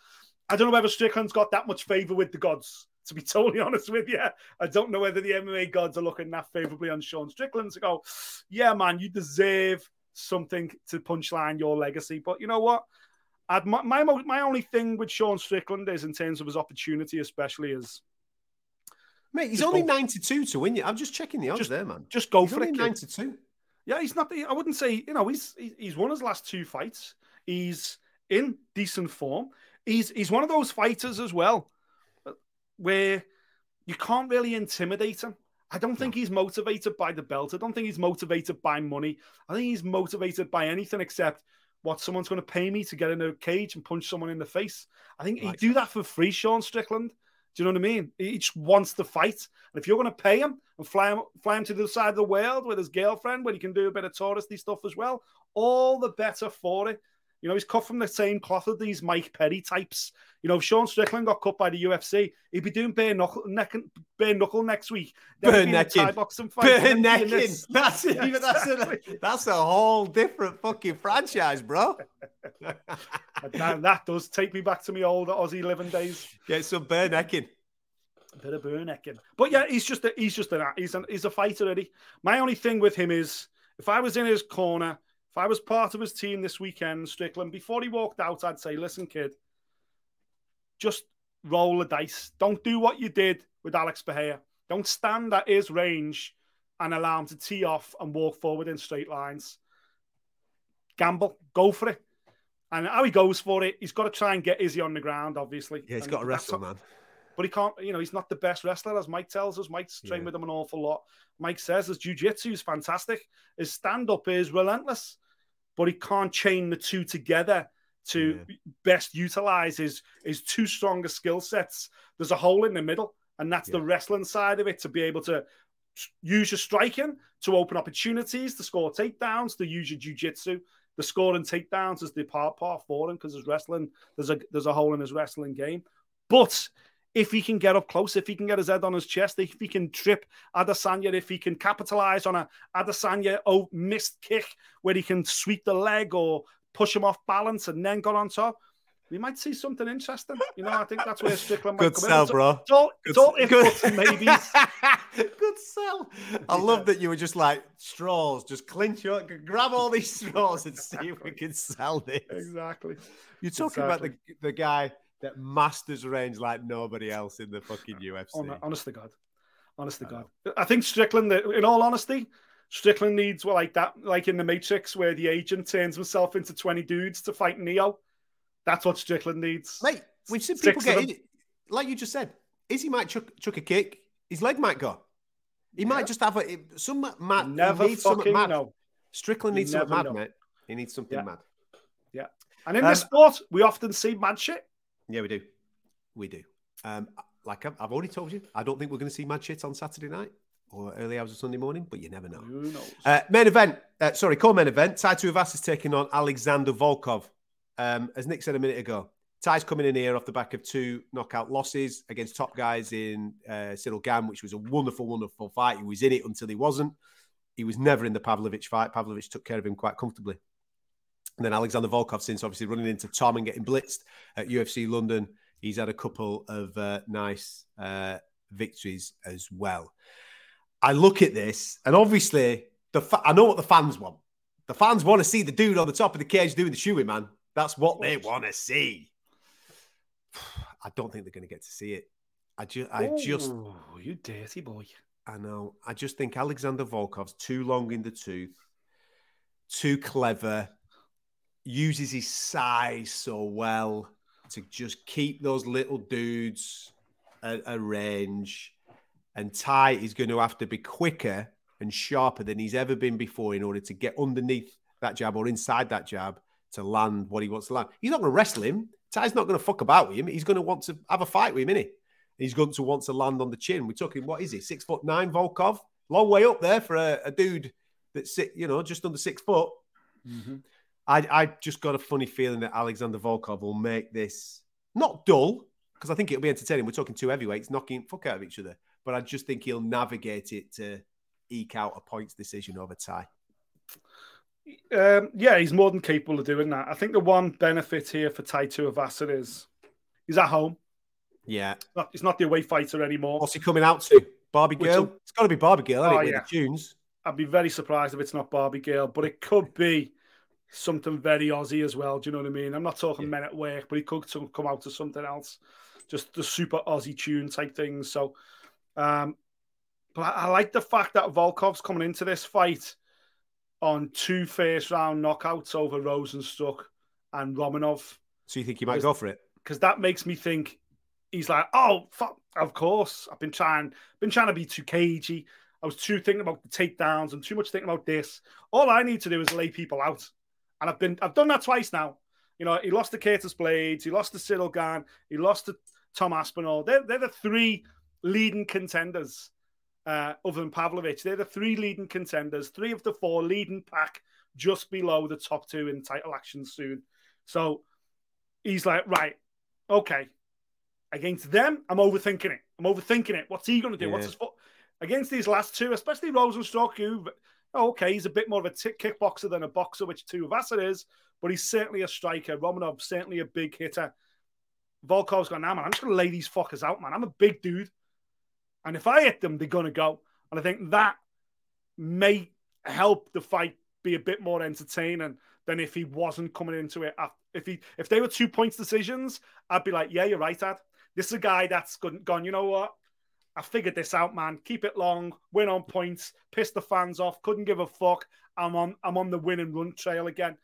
I don't know whether Strickland's got that much favor with the gods, to be totally honest with you. I don't know whether the MMA gods are looking that favorably on Sean Strickland to go, yeah, man, you deserve something to punchline your legacy. But you know what? I'd, my, my my only thing with Sean Strickland is in terms of his opportunity, especially is Mate, he's only go- 92 to win you. I'm just checking the odds Just- there, man. just go He's for it. kid. 92. Yeah, he's not. I wouldn't say you know he's he- he's won his last two fights. He's in decent form. He's he's one of those fighters as well, uh, where you can't really intimidate him. I don't think he's motivated by the belt. I don't think he's motivated by money. I think he's motivated by anything except what someone's going to pay me to get in a cage and punch someone in the face. I think he'd do that for free, Sean Strickland. Do you know what I mean? He just wants to fight. And if you're going to pay him and fly him, fly him to the other side of the world with his girlfriend, where he can do a bit of touristy stuff as well, all the better for it. You know, he's cut from the same cloth as these Mike Perry types. You know, if Sean Strickland got cut by the UFC, he'd be doing bare knuckle, neck, bare knuckle next week. Bare he'd be in a necking. Boxing fight. Bare and then he'd be in necking. That's Yeah, even that's a, that's a whole different fucking franchise, bro. And that does take me back to my old Aussie living days. Get some bare necking. A bit of burn necking. But yeah, he's just a, he's just an he's an, he's a fighter, Eddie. My only thing with him is if I was in his corner, if I was part of his team this weekend, Strickland, before he walked out, I'd say, listen, kid, just roll the dice. Don't do what you did with Alex Bahia. Don't stand at his range and allow him to tee off and walk forward in straight lines. Gamble, go for it. And how he goes for it, he's got to try and get Izzy on the ground, obviously. Yeah, he's And got to wrestle, man. But he can't, you know, he's not the best wrestler, as Mike tells us. Mike's trained Yeah. with him an awful lot. Mike says his jiu-jitsu is fantastic. His stand-up is relentless, but he can't chain the two together to best utilize his, his two stronger skill sets. There's a hole in the middle, and that's the wrestling side of it to be able to use your striking to open opportunities, to score takedowns, to use your jiu-jitsu. The scoring takedowns is the part part for him because his wrestling, there's a there's a hole in his wrestling game. But if he can get up close, if he can get his head on his chest, if he can trip Adesanya, if he can capitalize on a Adesanya oh, missed kick where he can sweep the leg or push him off balance and then go on top, we might see something interesting. You know, I think that's where Strickland might Good come sell, in. Bro. it's all, it's all Good- maybes. Good sell. I love that you were just like straws, just clinch your grab all these straws and see if we can sell this. exactly. You're talking about the the guy that masters range like nobody else in the fucking UFC. Hon- honest to God. Honest to God. I think Strickland, in all honesty, Strickland needs well, like that, like in the Matrix, where the agent turns himself into 20 dudes to fight Neo. That's what Strickland needs. Mate, we've seen people Six of get in, like you just said. Izzy might chuck, chuck a kick, his leg might go. He Yeah. might just have a some mad. Never needs fucking mad. know. Strickland You needs something mad, know. mate. He needs something Yeah. mad. Yeah. And in Um, this sport, we often see mad shit. Yeah, we do. We do. Um, like I've, I've already told you, I don't think we're going to see mad shit on Saturday night or early hours of Sunday morning, but you never know. Who knows? Uh, main event, uh, sorry, co-main event. Tai Tuivasa is taking on Alexander Volkov. Um, as Nick said a minute ago, Tai's coming in here off the back of two knockout losses against top guys in uh, Cyril Gane, which was a wonderful, wonderful fight. He was in it until he wasn't. He was never in the Pavlovich fight. Pavlovich took care of him quite comfortably. And then Alexander Volkov, since obviously running into Tom and getting blitzed at UFC London, he's had a couple of uh, nice uh, victories as well. I look at this, and obviously, the fa- I know what the fans want. The fans want to see the dude on the top of the cage doing the shoeing, man. That's what they want to see. I don't think they're going to get to see it. I just, I just, Ooh, you dirty boy. I know. I just think Alexander Volkov's too long in the tooth, too clever, uses his size so well to just keep those little dudes at a range. And Tai is going to have to be quicker and sharper than he's ever been before in order to get underneath that jab or inside that jab to land what he wants to land. He's not going to wrestle him. Tai's not going to fuck about with him. He's going to want to have a fight with him, innit? He's going to want to land on the chin. We're talking, what is he, six foot nine, Volkov? Long way up there for a, a dude that's, you know, just under six foot. Mm-hmm. I, I just got a funny feeling that Alexander Volkov will make this not dull, because I think it'll be entertaining. We're talking two heavyweights knocking fuck out of each other, but I just think he'll navigate it to eke out a points decision over Tai. Um, yeah, he's more than capable of doing that. I think the one benefit here for Tai Tuivasa is he's at home. Yeah. It's not, he's not the away fighter anymore. What's he coming out to? Barbie Which Girl? will- It's got to be Barbie Girl, Oh, it, with yeah. the tunes. I'd be very surprised if it's not Barbie Girl, but it could be something very Aussie as well. Do you know what I mean? I'm not talking Yeah. men at work, but he could come out to something else, just the super Aussie tune type things. So, um, but I, I like the fact that Volkov's coming into this fight on two first round knockouts over Rozenstruik and Romanov So you think he might go for it? because that makes me think he's like, oh, fuck, of course. I've been trying, been trying to be too cagey. I was too thinking about the takedowns and too much thinking about this. All I need to do is lay people out, and I've been, I've done that twice now. You know, he lost to Curtis Blaydes, he lost to Cyril Gane, he lost to Tom Aspinall. They're, they're the three leading contenders, uh, other than Pavlovich. They're the three leading contenders, three of the four leading pack, just below the top two in title action soon. So he's like, right, okay. Against them, I'm overthinking it. I'm overthinking it. What's he going to do? What's his foot? Against these last two, especially Rozenstruik, who, oh, okay, he's a bit more of a kickboxer than a boxer, which Tuivasa is, but he's certainly a striker. Romanov, certainly a big hitter. Volkov's gone, nah, man, I'm just going to lay these fuckers out, man. I'm a big dude. And if I hit them, they're going to go. And I think that may help the fight be a bit more entertaining than if he wasn't coming into it. If he if they were two points decisions, I'd be like, yeah, you're right, Dad. This is a guy that's gone you know what? I figured this out, man. Keep it long, win on points, piss the fans off, couldn't give a fuck. I'm on I'm on the win and run trail again.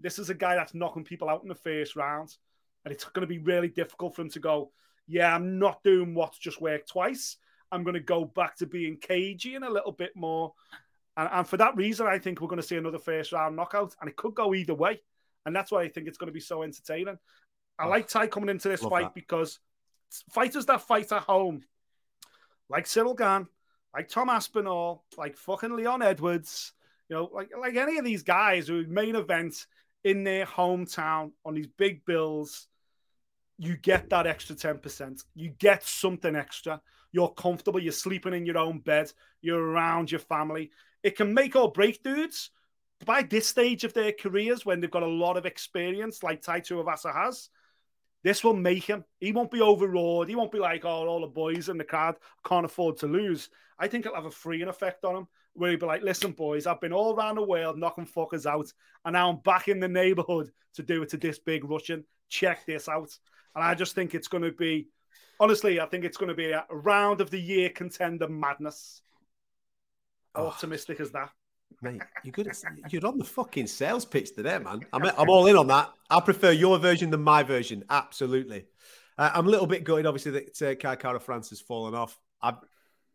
This is a guy that's knocking people out in the first round. And it's going to be really difficult for him to go, yeah, I'm not doing what's just worked twice. I'm going to go back to being cagey and a little bit more. And, and for that reason, I think we're going to see another first round knockout, and it could go either way. And that's why I think it's going to be so entertaining. I Oh, like Tai coming into this fight that. because fighters that fight at home, like Cyril Gane, like Tom Aspinall, like fucking Leon Edwards, you know, like like any of these guys who main event in their hometown on these big bills, you get that extra 10%. You get something extra. You're comfortable. You're sleeping in your own bed. You're around your family. It can make or break dudes. By this stage of their careers, when they've got a lot of experience, like Tai Tuivasa has, this will make him. He won't be overawed. He won't be like, oh, all the boys in the crowd can't afford to lose. I think it'll have a freeing effect on him, where he'll be like, listen, boys, I've been all around the world knocking fuckers out, and now I'm back in the neighborhood to do it to this big Russian. Check this out. And I just think it's going to be, honestly, I think it's going to be a round of the year contender madness. Oh. optimistic as that? Mate, you're good. At, you're on the fucking sales pitch today, man. I'm, I'm all in on that. I prefer your version than my version. Absolutely. Uh, I'm a little bit gutted, obviously, that uh, Kai Kara France has fallen off. I,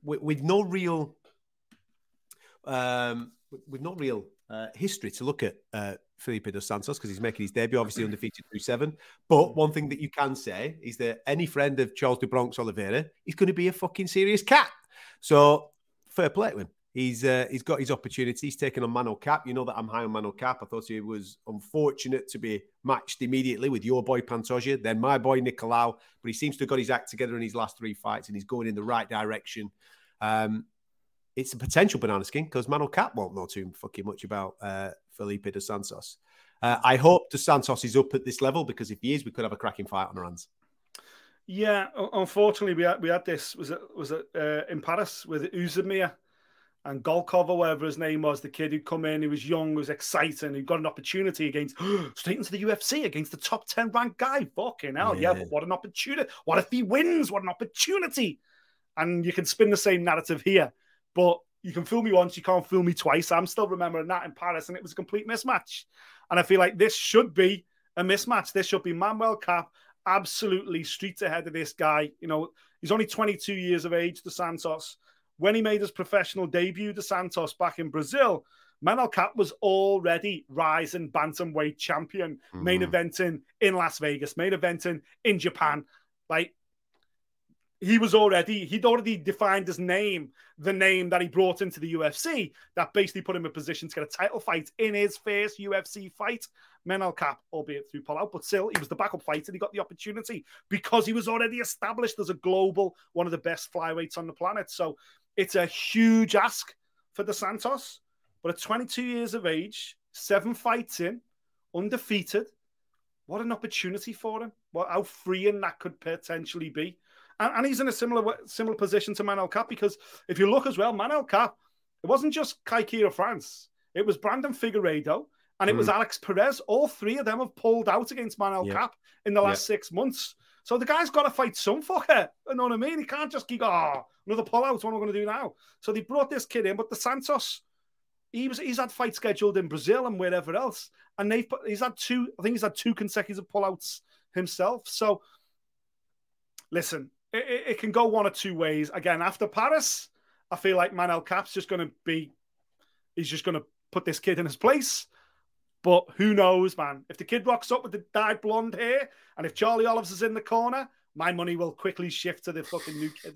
with, with no real, um, with, with no real uh, history to look at uh, Felipe dos Santos because he's making his debut, obviously undefeated through seven. But one thing that you can say is that any friend of Charles do Bronx Oliveira is going to be a fucking serious cat. So fair play to him. He's uh, he's got his opportunity. He's taken on Manel Kape. You know that I'm high on Manel Kape. I thought he was unfortunate to be matched immediately with your boy Pantoja, then my boy Nicolau. But he seems to have got his act together in his last three fights, and he's going in the right direction. Um, it's a potential banana skin because Manel Kape won't know too fucking much about uh, Felipe dos Santos. Uh, I hope dos Santos is up at this level because if he is, we could have a cracking fight on our hands. Yeah, unfortunately, we had we had this was it was it uh, in Paris with Oezdemir and Golkov or whatever his name was, the kid who'd come in, he was young, was exciting, he got an opportunity against straight into the UFC against the top 10 ranked guy. Fucking hell, yeah. yeah, but what an opportunity. What if he wins? What an opportunity. And you can spin the same narrative here, but you can fool me once, you can't fool me twice. I'm still remembering that in Paris, and it was a complete mismatch. And I feel like this should be a mismatch. This should be Manuel Kape absolutely streets ahead of this guy. You know, he's only 22 years of age, dos Santos when he made his professional debut to Santos back in Brazil, Manel Kape was already rising bantamweight champion, mm-hmm. main eventing in Las Vegas, main eventing in Japan. Like he was already, he'd already defined his name, the name that he brought into the UFC, that basically put him in a position to get a title fight in his first UFC fight. Manel Kape, albeit through pull out, but still, he was the backup fighter. He got the opportunity because he was already established as a global, one of the best flyweights on the planet. So it's a huge ask for dos Santos, but at 22 years of age, seven fights in, undefeated. What an opportunity for him! What how freeing that could potentially be, and, and he's in a similar similar position to Manel Kape because if you look as well, Manel Kape, it wasn't just Kai Kara-France, it was Brandon Figueiredo, and it mm. was Alex Perez. All three of them have pulled out against Manel yeah. Kape in the last six months. So the guy's got to fight some fucker. You know what I mean? He can't just keep, oh, another pullout. What am I going to do now? So they brought this kid in, but dos Santos, he was he's had fights scheduled in Brazil and wherever else, and they've he's had two. I think he's had two consecutive pullouts himself. So listen, it, it, can go one or two ways. Again, after Paris, I feel like Manel Kape's just going to be, he's just going to put this kid in his place. But who knows, man? If the kid rocks up with the dyed blonde hair, and if Charlie Olives is in the corner, my money will quickly shift to the fucking new kid.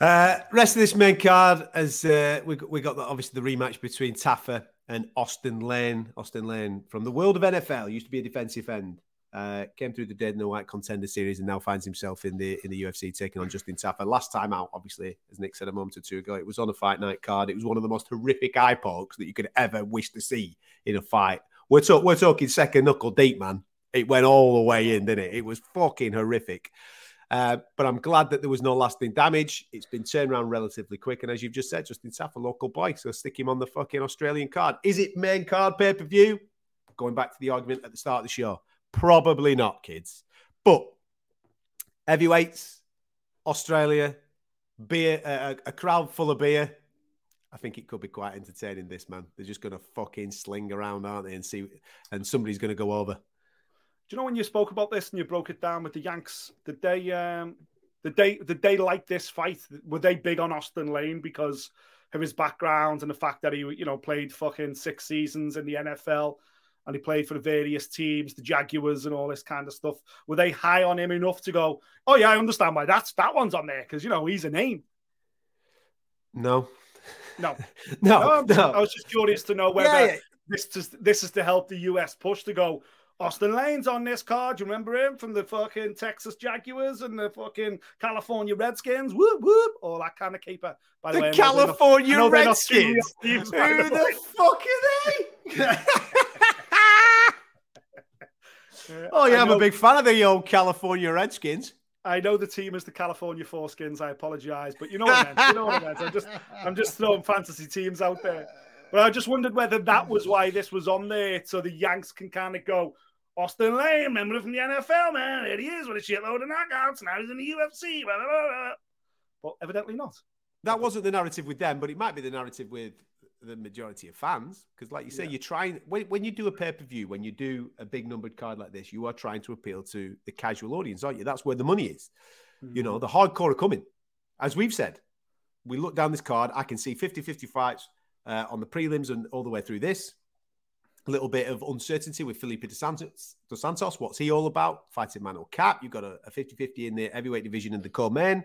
Uh, rest of this main card, as uh, we we got the, obviously the rematch between Tafa and Austin Lane. Austin Lane from the world of NFL used to be a defensive end. Uh, came through the Dana White Contender Series and now finds himself in the in the UFC taking on Justin Tafa. Last time out, obviously, as Nick said a moment or two ago, it was on a fight night card. It was one of the most horrific eye pokes that you could ever wish to see in a fight. We're, we're talking second knuckle deep, man. It went all the way in, didn't it? It was fucking horrific. Uh, but I'm glad that there was no lasting damage. It's been turned around relatively quick. And as you've just said, Justin Tafa, local boy, so stick him on the fucking Australian card. Is it main card pay per view? Going back to the argument at the start of the show, Probably not, kids. But heavyweights, Australia, beer, a, a crowd full of beer. I think it could be quite entertaining. This man, they're just going to fucking sling around, aren't they? And see, and somebody's going to go over. Do you know when you spoke about this and you broke it down with the Yanks? Did they, um, did they, did they like this fight? Were they big on Austin Lane because of his background and the fact that he, you know, played fucking six seasons in the NFL? And he played for the various teams, the Jaguars and all this kind of stuff. Were they high on him enough to go, oh yeah, I understand why that's that one's on there because you know he's a name. No. No. no, no, I was just curious to know whether yeah, yeah. this is this is to help the US push to go. Austin Lane's on this card. You remember him from the fucking Texas Jaguars and the fucking California Redskins? Whoop whoop, all that kind of keeper. By the, the way, California Redskins. Teams, Who the, the fuck are they? Uh, oh yeah, I'm a big fan of the old California Redskins. I know the team is the California Foreskins. I apologize, but you know what I meant. You know what I meant. I'm just, I'm just throwing fantasy teams out there. But I just wondered whether that was why this was on there, so the Yanks can kind of go, Austin Lane, remember from the NFL, man. There he is with a shitload of knockouts. Now he's in the UFC. Blah, blah, blah. But evidently not. That wasn't the narrative with them, but it might be the narrative with the majority of fans because like you say yeah. you're trying when, when you do a pay-per-view when you do a big numbered card like this you are trying to appeal to the casual audience aren't you that's where the money is mm-hmm. you know mm-hmm. the hardcore are coming as we've said we look down this card i can see 50-50 fights uh, on the prelims and all the way through this. A little bit of uncertainty with Felipe dos Santos. Dos Santos. What's he all about? Fighting Manel Kape. You've got a, a 50-50 in the heavyweight division in the co-main.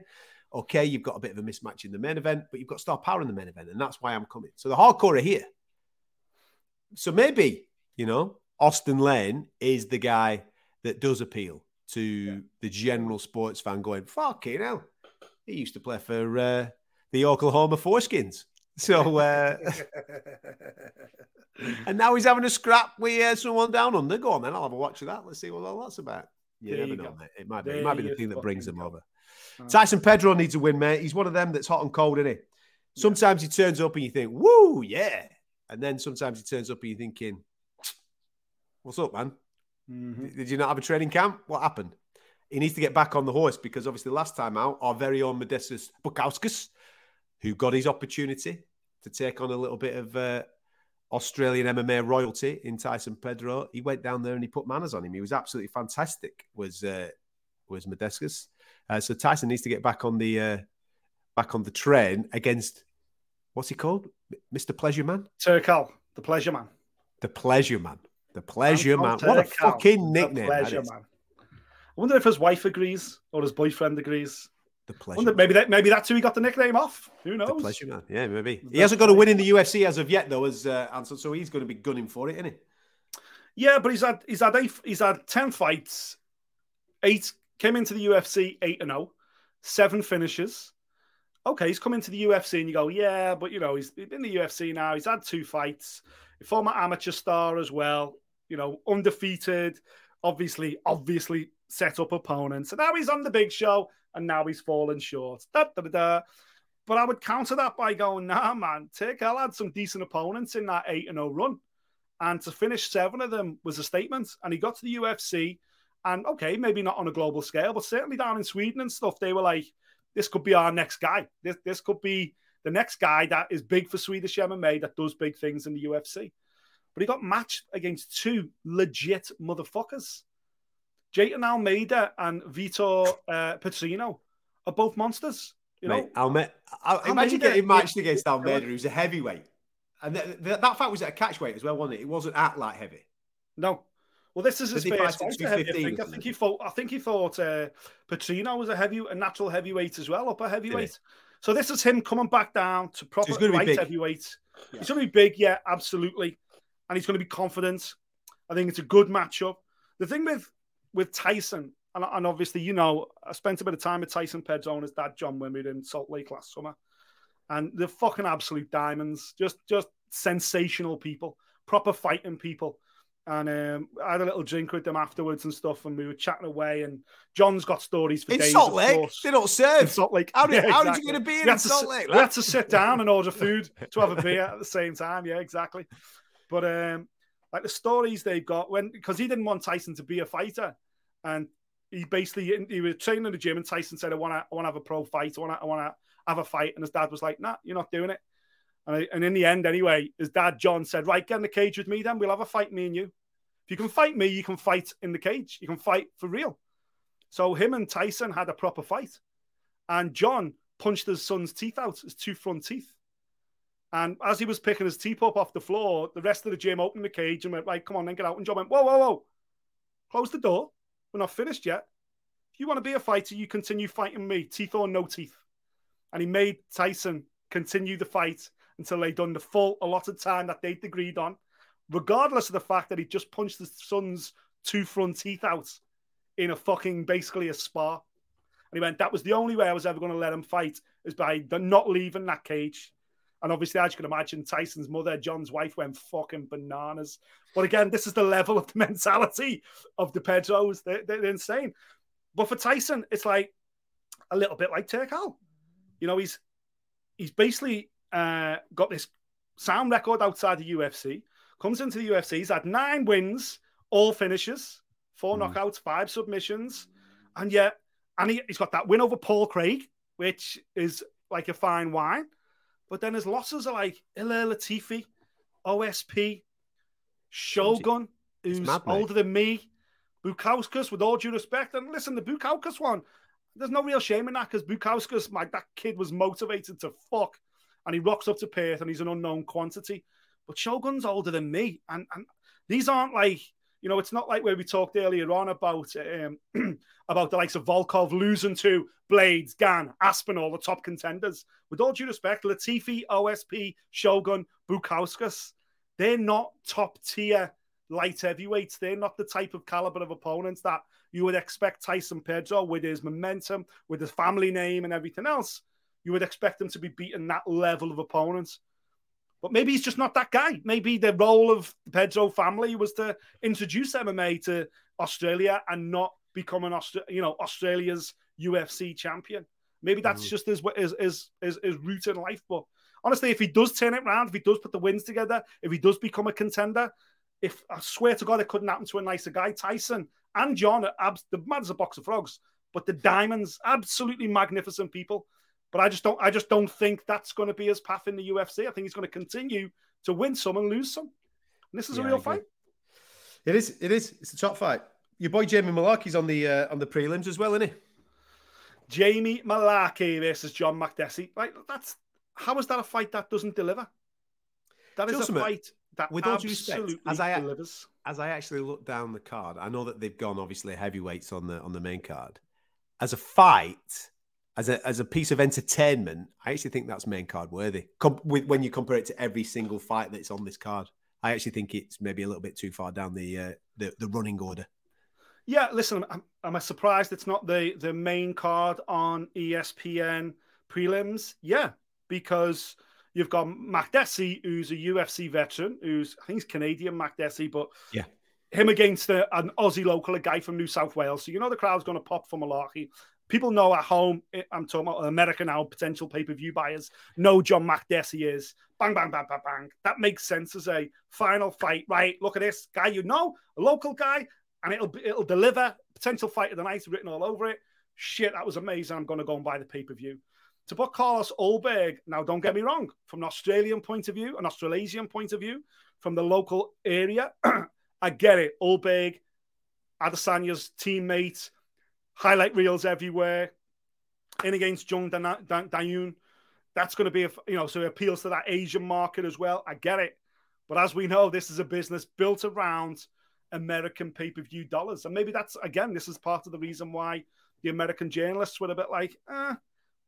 Okay, you've got a bit of a mismatch in the main event, but you've got star power in the main event, and that's why I'm coming. So the hardcore are here. So maybe, you know, Austin Lane is the guy that does appeal to yeah. the general sports fan going, fucking hell. He used to play for uh, the Oklahoma Foreskins. So, uh, and now he's having a scrap with uh, someone down under. Go on, then. I'll have a watch of that. Let's see what all that's about. You there never you know, mate. It might be. There it might be the thing that brings them over. Tyson Pedro needs a win, mate. He's one of them that's hot and cold, isn't he? Sometimes he turns up and you think, "Woo, yeah," and then sometimes he turns up and you're thinking, "What's up, man? Mm-hmm. Did you not have a training camp? What happened?" He needs to get back on the horse because obviously last time out, our very own Modestas Bukauskas who got his opportunity to take on a little bit of uh, Australian MMA royalty in Tyson Pedro. He went down there and he put manners on him. He was absolutely fantastic. Was uh, was Modestas. Uh, so Tyson needs to get back on the uh, back on the train against what's he called, Mister Pleasure Man, Turkalj, the Pleasure Man, the Pleasure Man, the Pleasure Man. What a fucking nickname! Pleasure Man. I wonder if his wife agrees or his boyfriend agrees. The pleasure. maybe that maybe that's who he got the nickname off. Who knows? The pleasure man. Yeah, maybe. He hasn't got a win in the UFC as of yet, though, as uh, Anton. So he's going to be gunning for it, isn't he? Yeah, but he's had he's had eight, he's had ten fights, eight came into the UFC eight and zero, oh, seven finishes. Okay, he's come into the UFC and you go, yeah, but you know he's in the UFC now. He's had two fights, former amateur star as well. You know, undefeated. Obviously, obviously set up opponents. So now he's on the big show and now he's fallen short. Da, da, da, but I would counter that by going, nah, man, Turkalj had some decent opponents in that 8 and 0 run. And to finish seven of them was a statement. And he got to the UFC. And okay, maybe not on a global scale, but certainly down in Sweden and stuff, they were like, this could be our next guy. This, this could be the next guy that is big for Swedish MMA that does big things in the UFC. But he got matched against two legit motherfuckers. Jailton Almeida and Vitor uh, Petrino are both monsters. You know, Mate, Alme- Almeida, imagine getting matched against Almeida, who's a heavyweight, and th- th- that fight was at a catchweight as well, wasn't it? It wasn't at light heavy. No. Well, this is his first fight. I think. I think he thought. I think he thought uh, Petrino was a heavy, a natural heavyweight as well, upper heavyweight. So this is him coming back down to proper so light heavyweight. Yeah. He's going to be big, yeah, absolutely, and he's going to be confident. I think it's a good matchup. The thing with with Tyson, and, and, obviously, you know, I spent a bit of time with Tyson Pedro and his dad, John Wimmerd, in Salt Lake last summer. And they're fucking absolute diamonds, just just sensational people, proper fighting people. And um, I had a little drink with them afterwards and stuff, and we were chatting away. And John's got stories for in days. Salt Lake, they don't serve. In Salt Lake, how did, yeah, how exactly. did you get a beer in Salt Lake? We had to sit down and order food to have a beer at the same time. Yeah, exactly. But um, like the stories they've got when because he didn't want Tyson to be a fighter, and he basically he was training in the gym, and Tyson said, "I want to, I want to have a pro fight. I want to, I want to have a fight." And his dad was like, "Nah, you're not doing it." And, I, and in the end, anyway, his dad John said, "Right, get in the cage with me. Then we'll have a fight, me and you. If you can fight me, you can fight in the cage. You can fight for real." So him and Tyson had a proper fight, and John punched his son's teeth out, his two front teeth. And as he was picking his teeth up off the floor, the rest of the gym opened the cage and went, right, come on, then get out. And John went, whoa, whoa, whoa, close the door. We're not finished yet. If you want to be a fighter, you continue fighting me, teeth or no teeth. And he made Tyson continue the fight until they'd done the full allotted time that they'd agreed on, regardless of the fact that he just punched his son's two front teeth out in a fucking basically a spar. And he went, that was the only way I was ever going to let him fight is by not leaving that cage. And obviously, as you can imagine, Tyson's mother, John's wife, went fucking bananas. But again, this is the level of the mentality of the Pedros. They're, they're insane. But for Tyson, it's like a little bit like Turkalj. You know, he's he's basically uh, got this sound record outside the UFC. Comes into the UFC, he's had nine wins, all finishes, four mm. knockouts, five submissions, and yet, and he, he's got that win over Paul Craig, which is like a fine wine. But then his losses are like Ilir Latifi, OSP, Shogun, who's mad, older than me, Bukauskas, with all due respect. And listen, the Bukauskas one, there's no real shame in that because Bukauskas, my that kid was motivated to fuck. And he rocks up to Perth and he's an unknown quantity. But Shogun's older than me, and and these aren't like you know, it's not like where we talked earlier on about um, about the likes of Volkov losing to Blaydes, Gane, Aspinall, the top contenders. With all due respect, Latifi, OSP, Shogun, Bukauskas, they're not top tier light heavyweights. They're not the type of caliber of opponents that you would expect Tyson Pedro with his momentum, with his family name, and everything else. You would expect him to be beating that level of opponents. But maybe he's just not that guy. Maybe the role of the Pedro family was to introduce MMA to Australia and not become an Austra- you know Australia's UFC champion. Maybe that's mm. just his, his his his his route in life. But honestly, if he does turn it around, if he does put the wins together, if he does become a contender, if I swear to God, it couldn't happen to a nicer guy. Tyson and John are abs- the mad as a box of frogs, but the diamonds, absolutely magnificent people. But I just don't I just don't think that's going to be his path in the UFC. I think he's going to continue to win some and lose some. And this is yeah, a real fight. It is. It is. It's a top fight. Your boy Jamie Mullarkey's on the uh, on the prelims as well, isn't he? Jamie Mullarkey versus John Makdessi. Right, that's how is that a fight that doesn't deliver? That is a fight that with all due respect, as I delivers. as I actually look down the card, I know that they've gone obviously heavyweights on the on the main card. As a fight, as a as a piece of entertainment, I actually think that's main card worthy. Com- with, when you compare it to every single fight that's on this card, I actually think it's maybe a little bit too far down the uh, the, the running order. Yeah, listen, I'm, I'm surprised it's not the the main card on ESPN prelims. Yeah, because you've got Makdessi, who's a UFC veteran, who's I think he's Canadian Makdessi, but yeah, him against a, an Aussie local, a guy from New South Wales. So you know the crowd's going to pop for Mullarkey people know at home, eh, I'm talking about America now, potential pay per view buyers know John Makdessi is. Bang, bang, bang, bang, bang. That makes sense as a final fight, right? Look at this guy you know, a local guy, and it'll it'll deliver. Potential fight of the night written all over it. Shit, that was amazing. I'm going to go and buy the pay per view. To put Carlos Ulberg, now don't get me wrong, from an Australian point of view, an Australasian point of view, from the local area, I get it. Ulberg, Adesanya's teammate, highlight reels everywhere. In against Jung Dayun. That's going to be, a, you know, so it appeals to that Asian market as well. I get it. But as we know, this is a business built around American pay per view dollars. And maybe that's, again, this is part of the reason why the American journalists were a bit like, eh,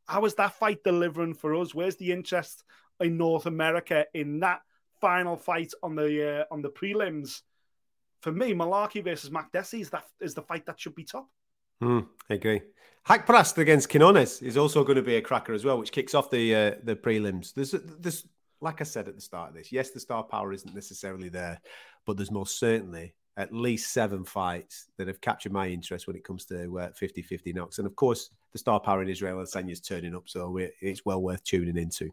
how is that fight delivering for us? Where's the interest in North America in that final fight on the uh, on the prelims? For me, Mullarkey versus Makdessi is that is the fight that should be top. Mm, I agree. Haqparast against Quinones is also going to be a cracker as well, which kicks off the uh, the prelims. There's there's like I said at the start of this, yes, the star power isn't necessarily there, but there's most certainly at least seven fights that have captured my interest when it comes to uh, 50-50 knocks. And of course, the star power in Israel Adesanya's turning up, so it's well worth tuning into.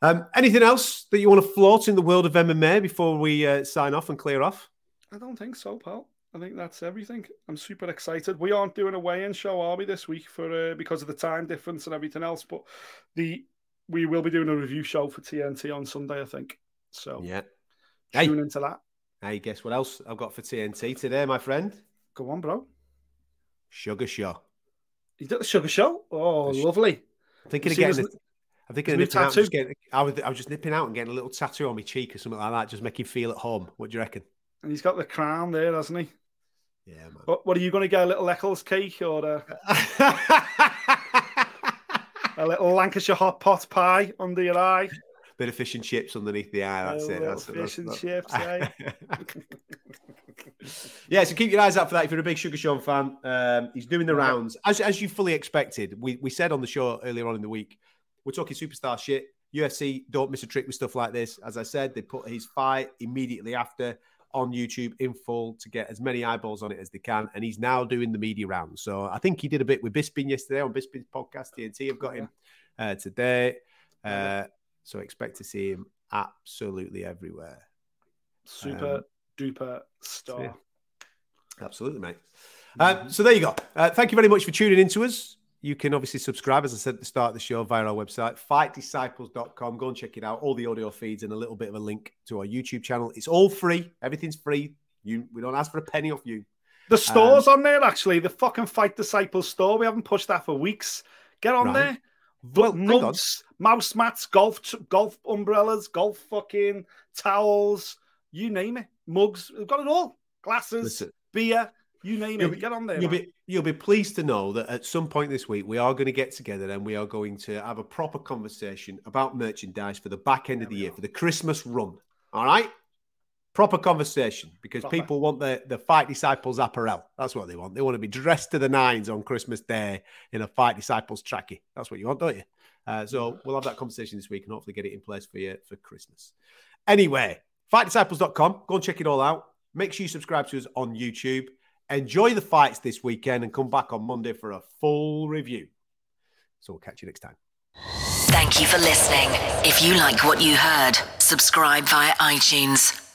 Um, anything else that you want to float in the world of MMA before we uh, sign off and clear off? I don't think so, pal. I think that's everything. I'm super excited. We aren't doing a weigh-in show, are we, this week for uh, because of the time difference and everything else? But the we will be doing a review show for TNT on Sunday, I think. So yeah, tune hey. into that. Hey, guess what else I've got for TNT today, my friend? Go on, bro. Sugar Show. You did the Sugar Show? Oh, lovely. I'm thinking of getting. I'm thinking of nipping out. Getting, I was, I was just nipping out and getting a little tattoo on my cheek or something like that, just make you feel at home. What do you reckon? And he's got the crown there, hasn't he? Yeah, man. What, what are you going to get? A little Eccles cake or a, a little Lancashire hot pot pie under your eye? Bit of fish and chips underneath the eye. That's a it. That's, fish that's, and that's... chips. Eh? yeah, so keep your eyes out for that if you're a big Sugar Sean fan. Um, he's doing the rounds as as you fully expected. We we said on the show earlier on in the week, we're talking superstar shit. UFC don't miss a trick with stuff like this. As I said, they put his fight immediately after on YouTube in full to get as many eyeballs on it as they can. And he's now doing the media rounds. So I think he did a bit with Bisping yesterday on Bisping's podcast. TNT have got him uh, today. Uh, so expect to see him absolutely everywhere. Super um, duper star. Yeah. Absolutely, mate. Uh, so there you go. Uh, thank you very much for tuning in to us. You can obviously subscribe, as I said at the start of the show, via our website, fightdisciples.com. Go and check it out. All the audio feeds and a little bit of a link to our YouTube channel. It's all free. Everything's free. You, we don't ask for a penny off you. The store's um, on there, actually. The fucking Fight Disciples store. We haven't pushed that for weeks. Get on right. there. Well, nuts, mouse mats, golf golf umbrellas, golf fucking towels, you name it, mugs. We've got it all. Glasses, Listen. beer, you name You'll it. be- Get on there. You'll man. be you'll be pleased to know that at some point this week we are going to get together and we are going to have a proper conversation about merchandise for the back end of the year for the Christmas run. All right, proper conversation because Proper. people want the the Fight Disciples apparel. That's what they want. They want to be dressed to the nines on Christmas Day in a Fight Disciples trackie. That's what you want, don't you? Uh, so we'll have that conversation this week and hopefully get it in place for you for Christmas. Anyway, fightdisciples.com. Go and check it all out. Make sure you subscribe to us on YouTube. Enjoy the fights this weekend and come back on Monday for a full review. So we'll catch you next time. Thank you for listening. If you like what you heard, subscribe via iTunes.